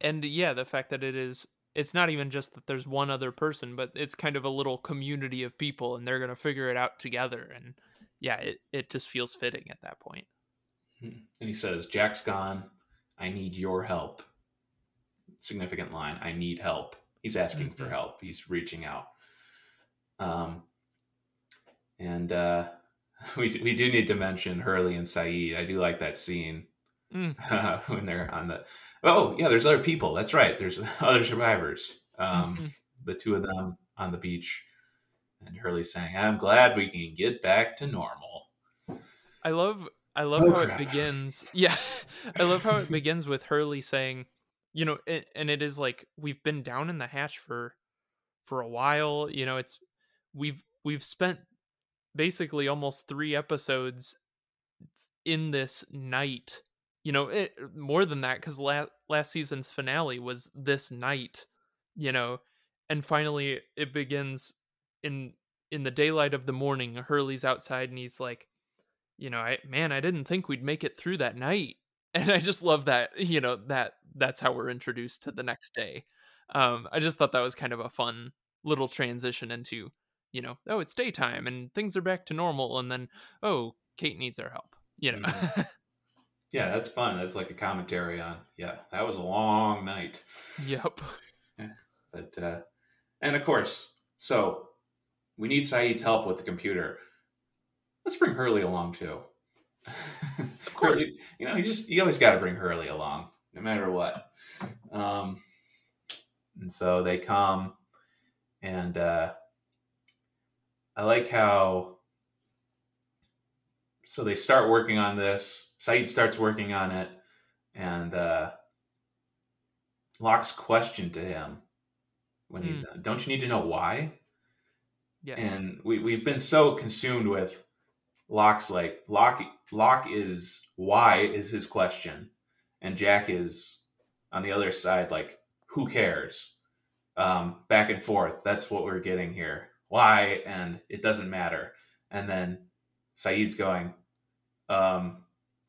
and yeah, the fact that it is it's not even just that there's one other person, but it's kind of a little community of people and they're going to figure it out together. And yeah, it, it just feels fitting at that point. And he says, Jack's gone. I need your help. Significant line. I need help. He's asking for Mhm. help. He's reaching out. Um, and uh, we, we do need to mention Hurley and Sayid. I do like that scene Mm. when they're on the. Oh, yeah, there's other people. That's right. There's other survivors. Um, Mhm. The two of them on the beach. And Hurley saying, I'm glad we can get back to normal. I love I love Oh, how crap. it begins. Yeah. I love how it begins with Hurley saying, you know, it, and it is like we've been down in the hatch for for a while, you know, it's we've we've spent basically almost 3 episodes in this night. You know, it, more than that cuz last last season's finale was this night, you know, and finally it begins in in the daylight of the morning. Hurley's outside and he's like you know, I man, I didn't think we'd make it through that night. And I just love that, you know, that that's how we're introduced to the next day. Um, I just thought that was kind of a fun little transition into, you know, oh, it's daytime and things are back to normal, and then oh, Kate needs our help. You know, Yeah, that's fun. That's like a commentary on, yeah, that was a long night. yep, But uh, and of course, so we need Sayid's help with the computer. Let's bring Hurley along too. Of course. you know, you just you always got to bring Hurley along, no matter what. Um, and so they come, and uh, I like how. So they start working on this. Sayid starts working on it, and uh, Locke's question to him when he's, "Don't you need to know why?" yes, and we, we've been so consumed with Locke's like Locke Locke is why is his question and Jack is on the other side like who cares? Um, back and forth that's what we're getting here. Why and it doesn't matter. And then Sayid's going um,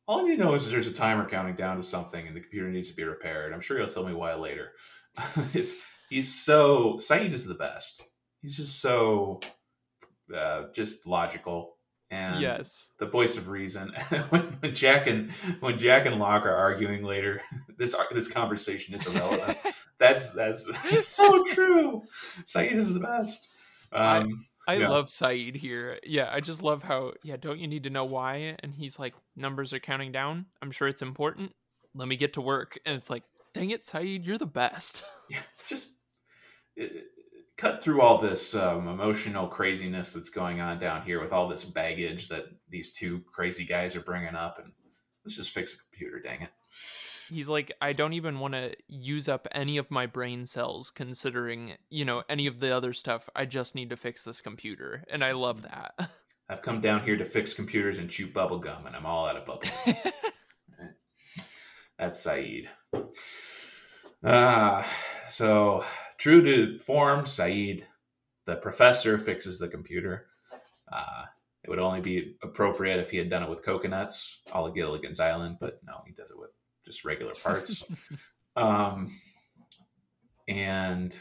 all I need to know is there's a timer counting down to something and the computer needs to be repaired. I'm sure he'll tell me why later. It's he's so Sayid is the best. He's just so uh, just logical and yes, the voice of reason. when, when Jack and when Jack and Locke are arguing later, this this conversation is irrelevant. that's that's it's so true. Sayid is the best. Um, I Yeah. love Sayid here. Yeah, I just love how yeah, don't you need to know why? And he's like, numbers are counting down. I'm sure it's important. Let me get to work. And it's like, dang it, Sayid, you're the best. yeah, just cut through all this um, emotional craziness that's going on down here with all this baggage that these two crazy guys are bringing up, and let's just fix the computer. Dang it. he's like, I don't even want to use up any of my brain cells considering, you know, any of the other stuff. I just need to fix this computer. And I love that. I've come down here to fix computers and chew bubble gum, and I'm all out of bubble. gum. That's Sayid. Ah, so true to form, Sayid, the professor, fixes the computer. Uh, it would only be appropriate if he had done it with coconuts, a la Gilligan's Island, but no, he does it with just regular parts. um, and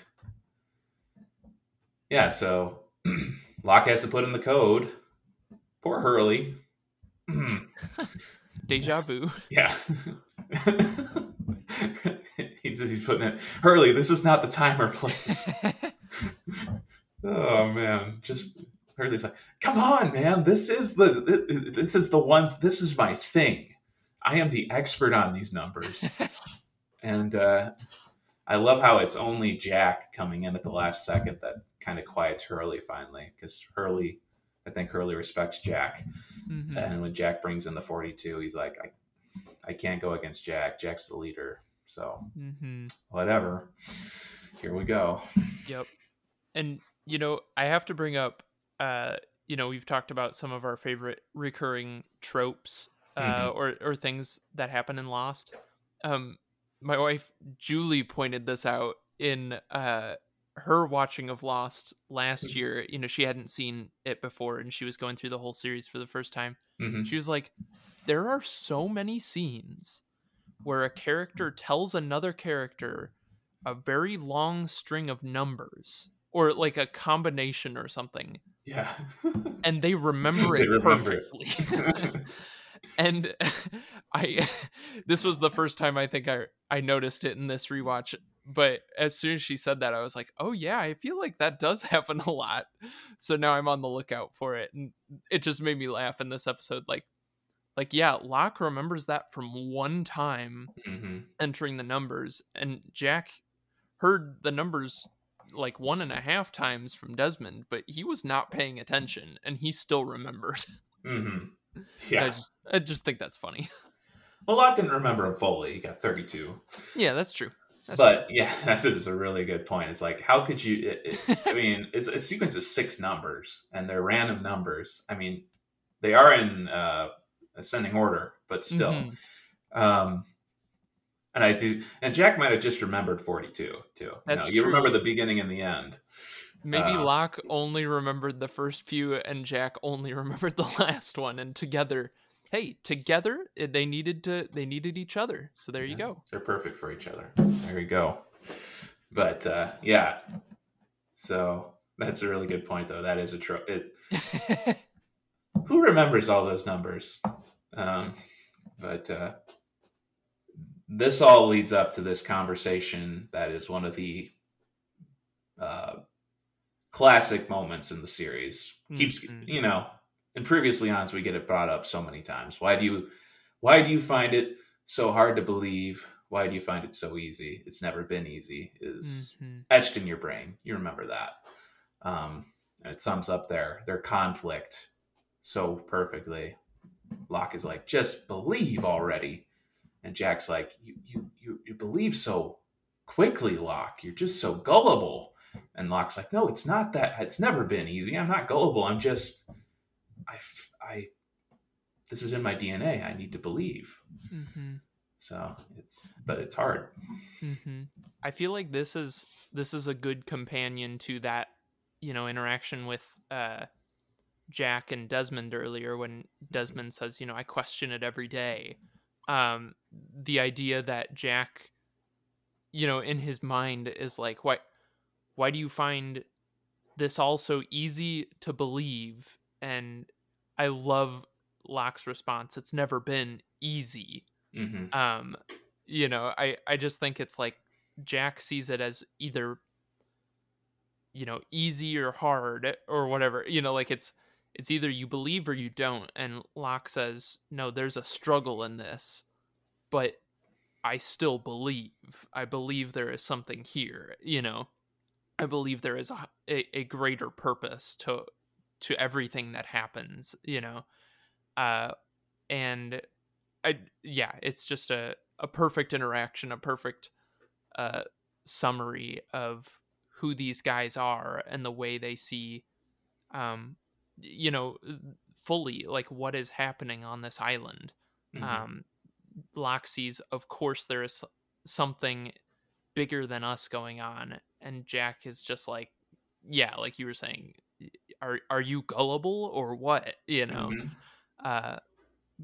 yeah, so Locke has to put in the code. Poor Hurley. Deja vu. Yeah. he's, he's putting it, Hurley, this is not the timer, please. oh, man. Just, Hurley's like, come on, man. This is the, this is the one, this is my thing. I am the expert on these numbers. and uh, I love how it's only Jack coming in at the last second that kind of quiets Hurley finally, because Hurley, I think Hurley respects Jack. Mhm. And when Jack brings in the 42, he's like, I, I can't go against Jack. Jack's the leader. So Mhm. whatever. Here we go. Yep. And you know, I have to bring up uh you know, we've talked about some of our favorite recurring tropes uh Mhm. or or things that happen in Lost. Um my wife Julie pointed this out in uh her watching of Lost last Mhm. year. You know, she hadn't seen it before and she was going through the whole series for the first time. hmm She was like, there are so many scenes where a character tells another character a very long string of numbers or like a combination or something Yeah. and they remember They it remember it. perfectly. and I this was the first time I think I I noticed it in this rewatch. But as soon as she said that, I was like, "Oh yeah, I feel like that does happen a lot." So now I'm on the lookout for it, and it just made me laugh in this episode. Like, like yeah, Locke remembers that from one time hmm entering the numbers, and Jack heard the numbers like one and a half times from Desmond, but he was not paying attention, and he still remembered. hmm I Yeah. just I just think that's funny. Well, Locke didn't remember him fully. He got 32. yeah, that's true. That's but yeah, that's just a really good point. It's like, how could you? It, it- I mean, it's a sequence of six numbers, and they're random numbers. I mean, they are in uh, ascending order, but still. Mhm. Um, and I do, and Jack might have just remembered 42 too. You, That's know, you true. remember the beginning and the end. Maybe Uh, Locke only remembered the first few, and Jack only remembered the last one, and together, hey, together eh, they needed to they needed each other. So there you go. They're perfect for each other. There you go. But uh, yeah, so that's a really good point, though. That is a tro- it, who remembers all those numbers? Um, but uh, this all leads up to this conversation that is one of the uh, classic moments in the series. Keeps Mhm. you know, and previously on, we get it brought up so many times. Why do you, why do you find it so hard to believe? Why do you find it so easy? It's never been easy. Is Mhm. etched in your brain. You remember that. Um, and it sums up their their conflict so perfectly. Locke is like, just believe already. And Jack's like, you you you, you believe so quickly, Locke. You're just so gullible. And Locke's like, no, it's not that. It's never been easy. I'm not gullible. I'm just, I, I, this is in my DNA. I need to believe. Mhm. So it's, but it's hard. hmm I feel like this is this is a good companion to that, you know, interaction with uh, Jack and Desmond earlier when Desmond says, you know, I question it every day. Um, the idea that Jack, you know, in his mind is like, why, why do you find this all so easy to believe? And I love Locke's response. It's never been easy hmm um you know i i just think it's like jack sees it as either you know easy or hard or whatever you know like it's it's either you believe or you don't. And Locke says no there's a struggle in this but i still believe. I believe there is something here you know? I believe there is a, a, a greater purpose to to everything that happens you know? Uh and I yeah, it's just a a perfect interaction, a perfect uh summary of who these guys are and the way they see um you know fully like what is happening on this island. Mhm. Um Locke sees of course there is something bigger than us going on and Jack is just like yeah, like you were saying are are you gullible or what, you know? Mhm. uh,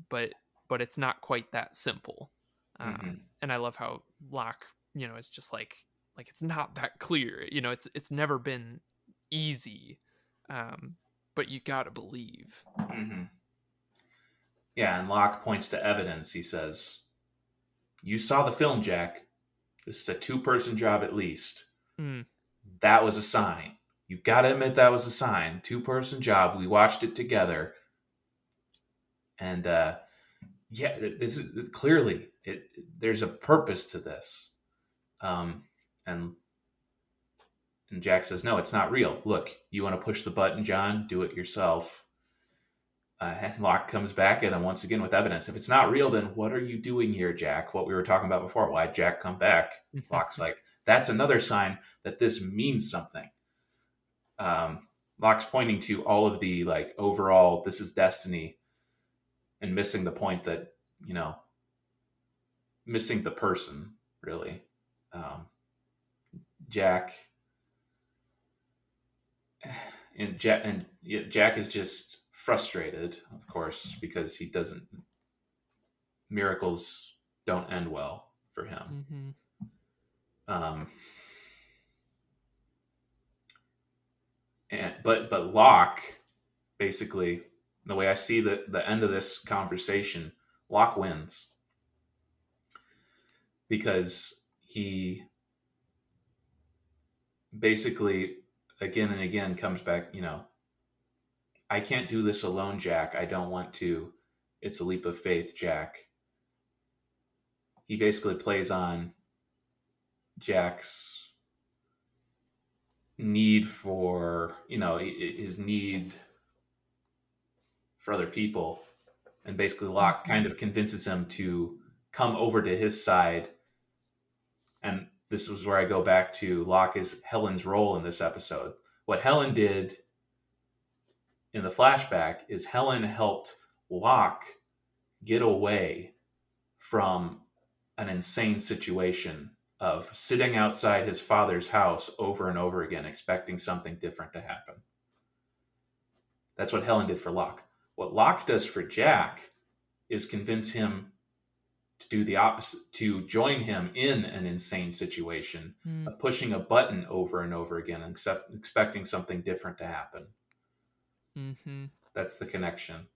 but but it's not quite that simple. Um, Mhm. And I love how Locke, you know, is just like like it's not that clear. You know, it's it's never been easy, um, but you gotta believe. hmm Yeah, and Locke points to evidence. He says, You saw the film, Jack. This is a two person job at least. Mm, That was a sign. You got to admit that was a sign. Two person job. We watched it together. And uh, yeah, this is clearly it, there's a purpose to this. Um, and and Jack says, "No, it's not real. Look, you want to push the button, John? Do it yourself." Uh, and Locke comes back at him once again with evidence. If it's not real, then what are you doing here, Jack? What we were talking about before. Why Jack come back? Locke's like, that's another sign that this means something. Um, Locke's pointing to all of the like overall, this is destiny, and missing the point that you know, missing the person really. Um, Jack and Jack and Jack is just frustrated, of course, because he doesn't. Miracles don't end well for him. mhm. Um, and but but Locke, basically, the way I see the the end of this conversation, Locke wins because he basically again and again comes back, you know, I can't do this alone, Jack. I don't want to. It's a leap of faith, Jack. He basically plays on Jack's need for, you know, his need for other people. And basically, Locke kind mm-hmm. of convinces him to come over to his side. And this is where I go back to Locke is Helen's role in this episode. What Helen did in the flashback is Helen helped Locke get away from an insane situation of sitting outside his father's house over and over again, expecting something different to happen. That's what Helen did for Locke. What Locke does for Jack is convince him to do the opposite, to join him in an insane situation Mm. of pushing a button over and over again and expecting something different to happen. Mm-hmm. That's the connection.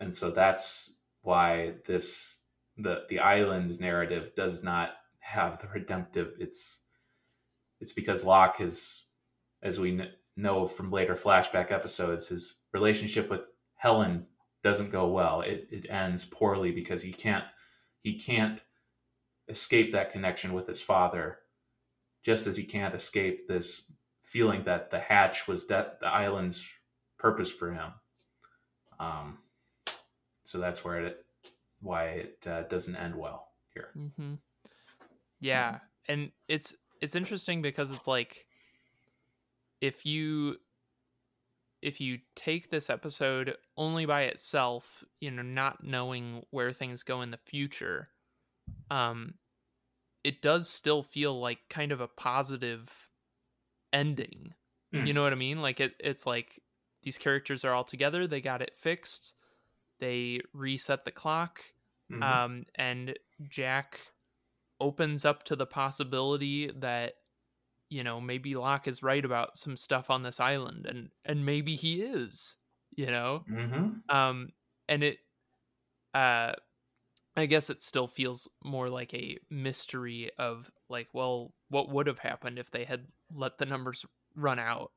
And so that's why this the the island narrative does not have the redemptive it's it's because Locke is as we kn- know from later flashback episodes his relationship with Helen doesn't go well. It it ends poorly because he can't he can't escape that connection with his father just as he can't escape this feeling that the hatch was de- the island's purpose for him. Um, so that's where it why it uh, doesn't end well here. Mm-hmm. Yeah, and it's it's interesting because it's like if you if you take this episode only by itself, you know, not knowing where things go in the future, um, it does still feel like kind of a positive ending. Mm. You know what I mean? Like it, it's like these characters are all together. They got it fixed. They reset the clock Mhm. um, and Jack opens up to the possibility that you know maybe Locke is right about some stuff on this island, and and maybe he is, you know, Mhm. um, and it, uh, I guess it still feels more like a mystery of like, well, what would have happened if they had let the numbers run out,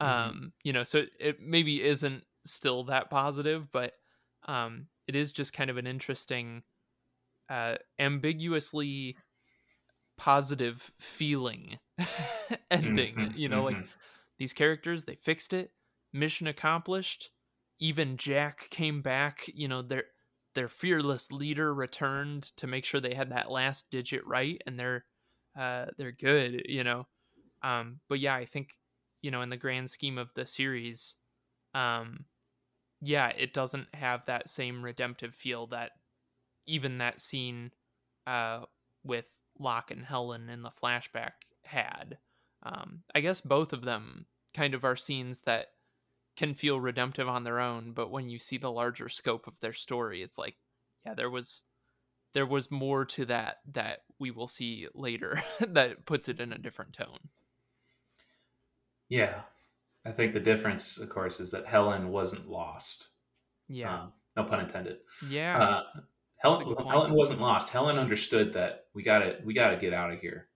Mhm. um, you know, so it, it maybe isn't still that positive, but um, it is just kind of an interesting, uh, ambiguously positive feeling ending. Mhm, You know, like mhm. these characters, they fixed it, mission accomplished. Even Jack came back. You know, their their fearless leader returned to make sure they had that last digit right, and they're uh, they're good. You know, um, but yeah, I think you know in the grand scheme of the series, um, yeah, it doesn't have that same redemptive feel that even that scene uh, with Locke and Helen in the flashback had. Um, I guess both of them kind of are scenes that can feel redemptive on their own, but when you see the larger scope of their story, it's like, yeah, there was there was more to that that we will see later that puts it in a different tone. Yeah, I think the difference, of course, is that Helen wasn't lost. Yeah. Um, no pun intended. yeah. Uh, Helen. Helen wasn't lost. Helen understood that we gotta we gotta get out of here.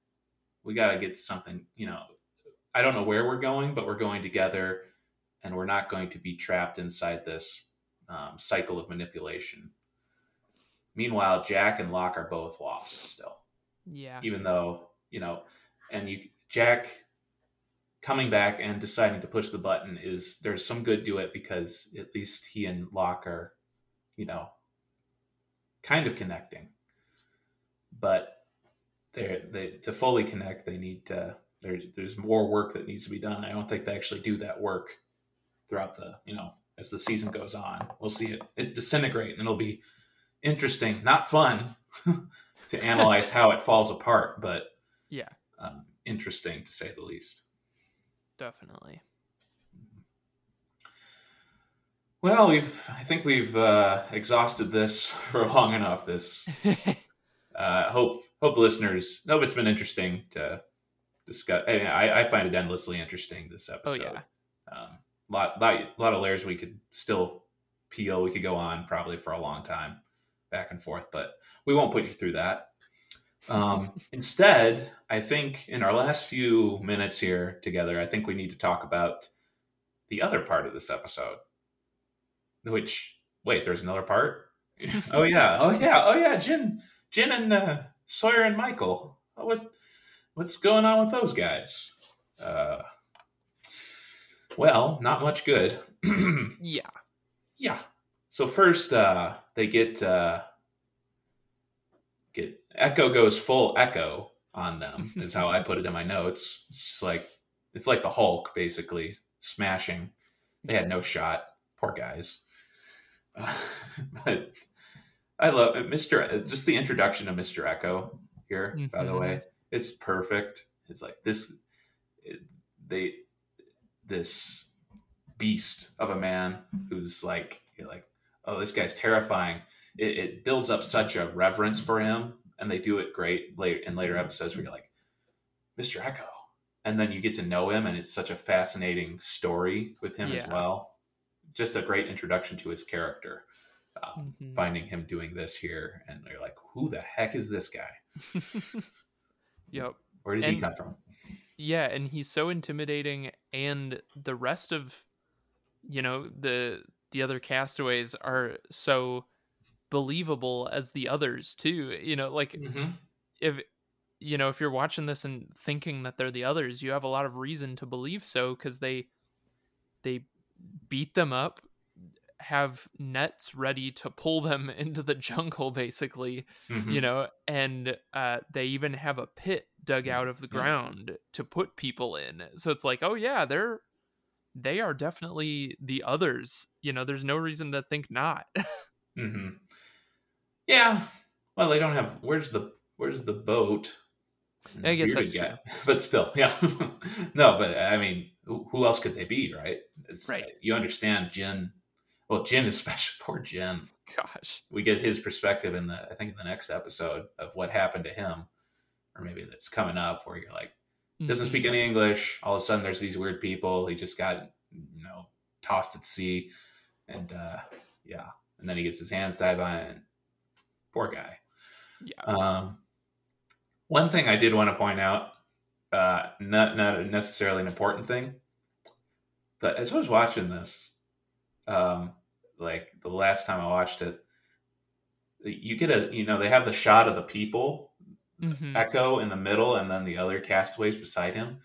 We gotta get to something. You know, I don't know where we're going, but we're going together, and we're not going to be trapped inside this um, cycle of manipulation. Meanwhile, Jack and Locke are both lost still, yeah. even though you know, and you Jack coming back and deciding to push the button is there's some good to it because at least he and Locke are, you know, kind of connecting. But they they to fully connect, they need to there's there's more work that needs to be done. I don't think they actually do that work throughout the you know as the season goes on. We'll see it it disintegrate, and it'll be interesting, not fun to analyze how it falls apart, but Yeah. um, interesting to say the least. Definitely. Well, we've I think we've uh, exhausted this for long enough. This uh, hope hope the listeners know it's been interesting to discuss. I, I find it endlessly interesting this episode. Oh yeah. Um, lot, lot, lot of layers we could still peel. We could go on probably for a long time, back and forth, but we won't put you through that. Um, instead, I think in our last few minutes here together, I think we need to talk about the other part of this episode. Which, wait, there's another part. oh yeah, oh yeah, oh yeah, Jin, Jin and uh, Sawyer and Michael. What, what's going on with those guys? Uh, well, not much good. yeah. Yeah. So first, uh, they get uh, get Eko goes full Eko on them. is how I put it in my notes. It's just like it's like the Hulk basically smashing. They had no shot. Poor guys. Uh, but I love Mr. Just the introduction of Mr. Eko here. Mm-hmm. By the way, mm-hmm. it's perfect. It's like this. It, they this beast of a man who's like you're like oh this guy's terrifying it, it, builds up such a reverence for him and they do it great later in later episodes where you're like mr eko and then you get to know him and it's such a fascinating story with him yeah. as well just a great introduction to his character um, mm-hmm. finding him doing this here and you're like who the heck is this guy yep where did and, he come from yeah and he's so intimidating and the rest of you know the the other castaways are so believable as the others too you know like mm-hmm. if you know if you're watching this and thinking that they're the others you have a lot of reason to believe so because they they beat them up have nets ready to pull them into the jungle basically mm-hmm. you know and uh, they even have a pit dug mm, out of the ground to put people in so it's like oh yeah they're they are definitely the others you know there's no reason to think not mm-hmm. yeah well they don't have where's the where's the boat i guess that's true but still yeah no but i mean who else could they be right it's, right you understand Jin well, Jin is special. poor Jin. Gosh, we get his perspective in the I think in the next episode of what happened to him, or maybe that's coming up where you're like doesn't speak mm-hmm. any English. All of a sudden, there's these weird people. He just got you know tossed at sea, and uh, yeah, and then he gets his hands tied by it. Poor guy. Yeah. Um, one thing I did want to point out, uh, not not necessarily an important thing, but as I was watching this, um, like the last time I watched it, you get a you know they have the shot of the people mm-hmm. eko in the middle and then the other castaways beside him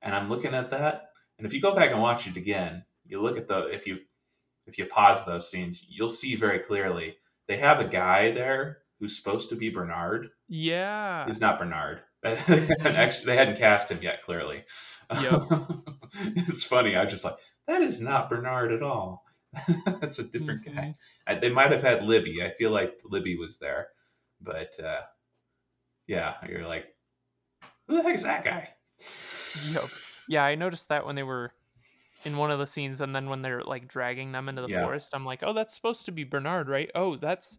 and i'm looking at that and if you go back and watch it again you look at the if you if you pause those scenes you'll see very clearly they have a guy there who's supposed to be bernard yeah he's not bernard mm-hmm. they hadn't cast him yet clearly yep. it's funny i just like that is not bernard at all That's a different mm-hmm. guy. I, they might have had Libby. I feel like Libby was there, but uh, yeah, you're like, who the heck is that guy? Yep. Yeah, I noticed that when they were in one of the scenes, and then when they're like dragging them into the yeah. forest, I'm like, oh, that's supposed to be Bernard, right? Oh, that's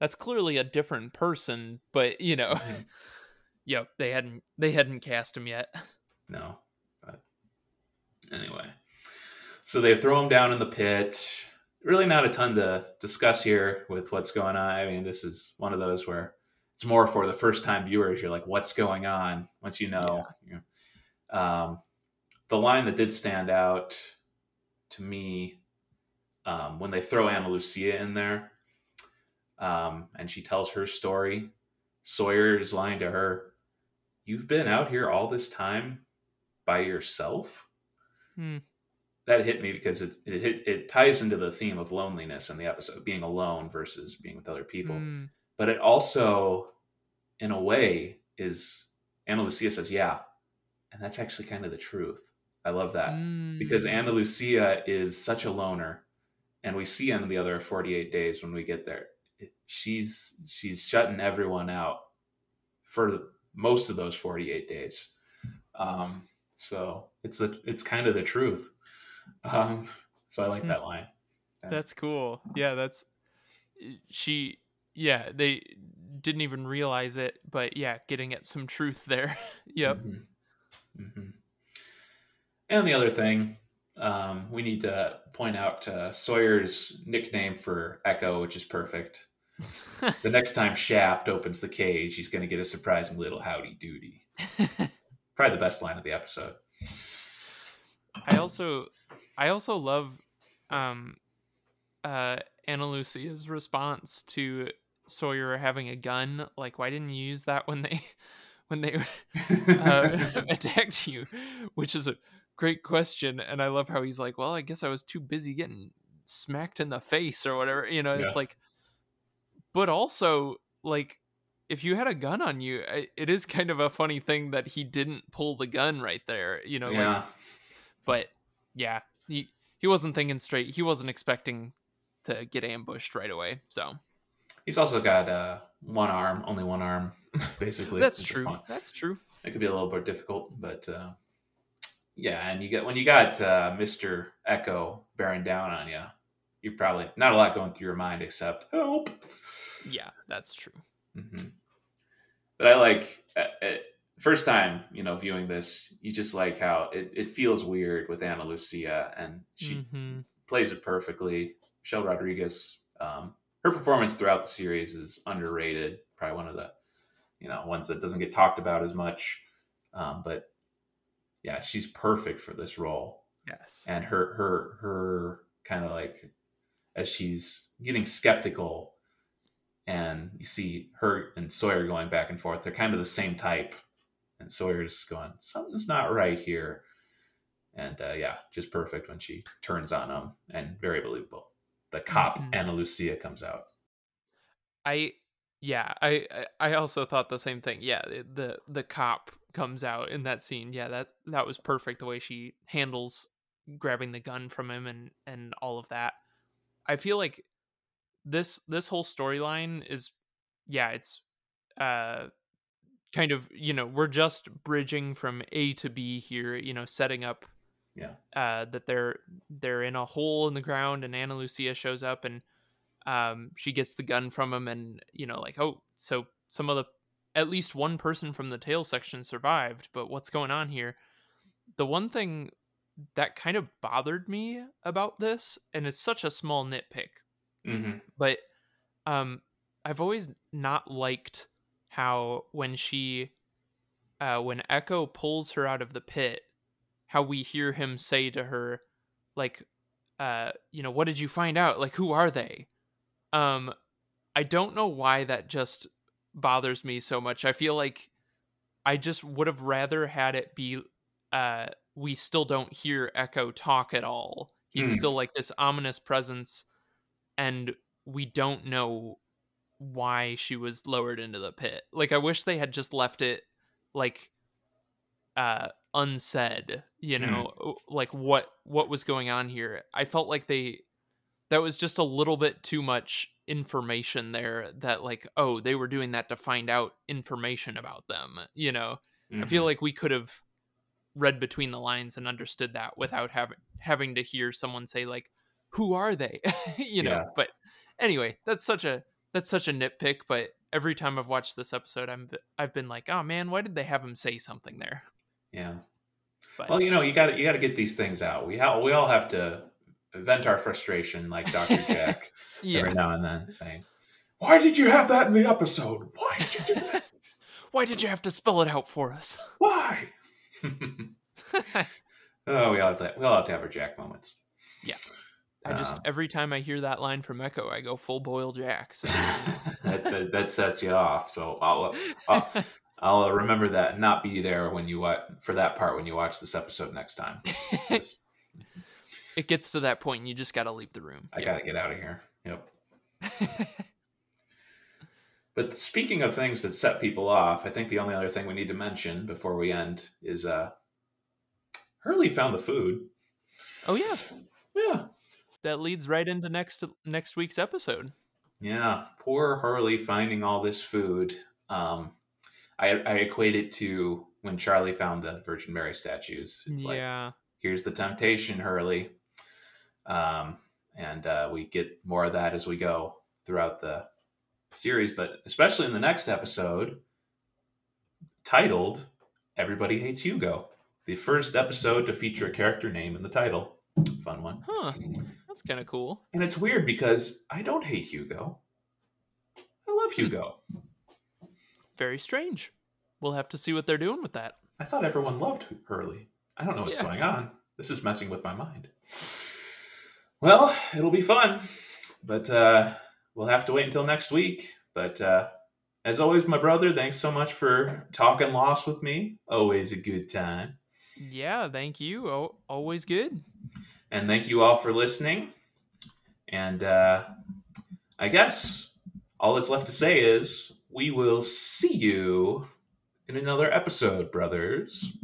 that's clearly a different person, but you know, mm-hmm. yep, they hadn't they hadn't cast him yet. No, but anyway. So they throw him down in the pit. Really, not a ton to discuss here with what's going on. I mean, this is one of those where it's more for the first time viewers. You're like, what's going on? Once you know. Yeah. You know. Um, the line that did stand out to me um, when they throw Ana Lucia in there um, and she tells her story, Sawyer is lying to her, You've been out here all this time by yourself? Hmm that hit me because it it, it ties into the theme of loneliness in the episode, being alone versus being with other people. Mm. But it also, in a way, is Ana Lucia says, "Yeah," and that's actually kind of the truth. I love that mm. because Ana Lucia is such a loner, and we see in the other forty eight days when we get there, she's she's shutting everyone out for most of those forty eight days. Um, so it's a it's kind of the truth um, so I like hmm. that line. Yeah. That's cool. Yeah, that's she. Yeah, they didn't even realize it, but yeah, getting at some truth there. yep. Mm-hmm. Mm-hmm. And the other thing, um, we need to point out uh, Sawyer's nickname for Eko, which is perfect. The next time Shaft opens the cage, he's going to get a surprising little howdy doody. Probably the best line of the episode. I also, I also love, um, uh, Ana Lucia's response to Sawyer having a gun. Like, why didn't you use that when they, when they uh, attacked you? Which is a great question, and I love how he's like, "Well, I guess I was too busy getting smacked in the face or whatever." You know, Yeah. it's like, but also like. If you had a gun on you, it is kind of a funny thing that he didn't pull the gun right there. You know, like yeah. but yeah, he he wasn't thinking straight. He wasn't expecting to get ambushed right away. So He's also got uh, one arm, only one arm, basically. that's true. That's true. It could be a little bit difficult, but uh, yeah. And you get when you got uh, Mister Eko bearing down on you, you probably not a lot going through your mind except help. Yeah, that's true. hmm But I like uh, uh, first time you know viewing this, you just like how it, it feels weird with Ana Lucia, and she hmm plays it perfectly. Michelle Rodriguez, um, her performance throughout the series is underrated. Probably one of the you know ones that doesn't get talked about as much. Um, but yeah, she's perfect for this role, Yes. and her her her kind of like as she's getting skeptical, and you see her and Sawyer going back and forth. They're kind of the same type, and Sawyer's going something's not right here. And uh, yeah, just perfect when she turns on him, and very believable. The cop Mhm. Ana Lucia comes out. I yeah, I I I also thought the same thing. Yeah, the the cop comes out in that scene. Yeah, that that was perfect the way she handles grabbing the gun from him and and all of that. I feel like this this whole storyline is yeah, it's uh kind of, you know, we're just bridging from A to B here, you know, setting up Yeah. uh that they're they're in a hole in the ground and Ana Lucia shows up and um she gets the gun from him and you know like oh so some of the at least one person from the tail section survived but what's going on here the one thing that kind of bothered me about this and it's such a small nitpick Mm-hmm. but um i've always not liked how when she uh when eko pulls her out of the pit how we hear him say to her like uh you know what did you find out like who are they um i don't know why that just bothers me so much i feel like i just would have rather had it be uh we still don't hear eko talk at all he's Hmm. still like this ominous presence and we don't know why she was lowered into the pit like i wish they had just left it like uh unsaid you Hmm. know o- like what what was going on here i felt like they that was just a little bit too much information there that like oh they were doing that to find out information about them you know i Mm-hmm. feel like we could have read between the lines and understood that without having having to hear someone say like who are they you know Yeah. but anyway that's such a that's such a nitpick but every time i've watched this episode i'm i've been like oh man why did they have him say something there yeah. but Well, you know, you got you got to get these things out. We ha- we all have to vent our frustration, like Doctor Jack, yeah every now and then, saying, "Why did you have that in the episode? Why did you do that? why did you have to spell it out for us Why?" oh, we all have to we all have to have our Jack moments. I just Um, every time i hear that line from eko i go full boil jack so that, that that sets you off. So I'll I'll, I'll remember that and not be there when you watch for that part when you watch this episode next time. It gets to that point and you just got to leave the room I Yeah. got to get out of here. Yep. But speaking of things that set people off, I think the only other thing we need to mention before we end is uh Hurley found the food. oh yeah Yeah. That leads right into next next week's episode Yeah. Poor Hurley finding all this food. Um I I equate it to when Charlie found the Virgin Mary statues. It's like yeah here's the temptation, Hurley. Um and uh we get more of that as we go throughout the series, but especially in the next episode titled Everybody Hates Hugo. The first episode to feature a character name in the title. Fun one. Huh. That's kind of cool. And it's weird because I don't hate Hugo. I love Hugo. Very strange. We'll have to see what they're doing with that. I thought everyone loved Hurley. I don't know what's Yeah. going on. This is messing with my mind. Well, it'll be fun, but uh, we'll have to wait until next week. But uh, as always, my brother, thanks so much for talking Lost with me. Always a good time. Yeah, thank you. Oh, always good. And thank you all for listening. And uh, I guess all that's left to say is we will see you in another episode, brothers.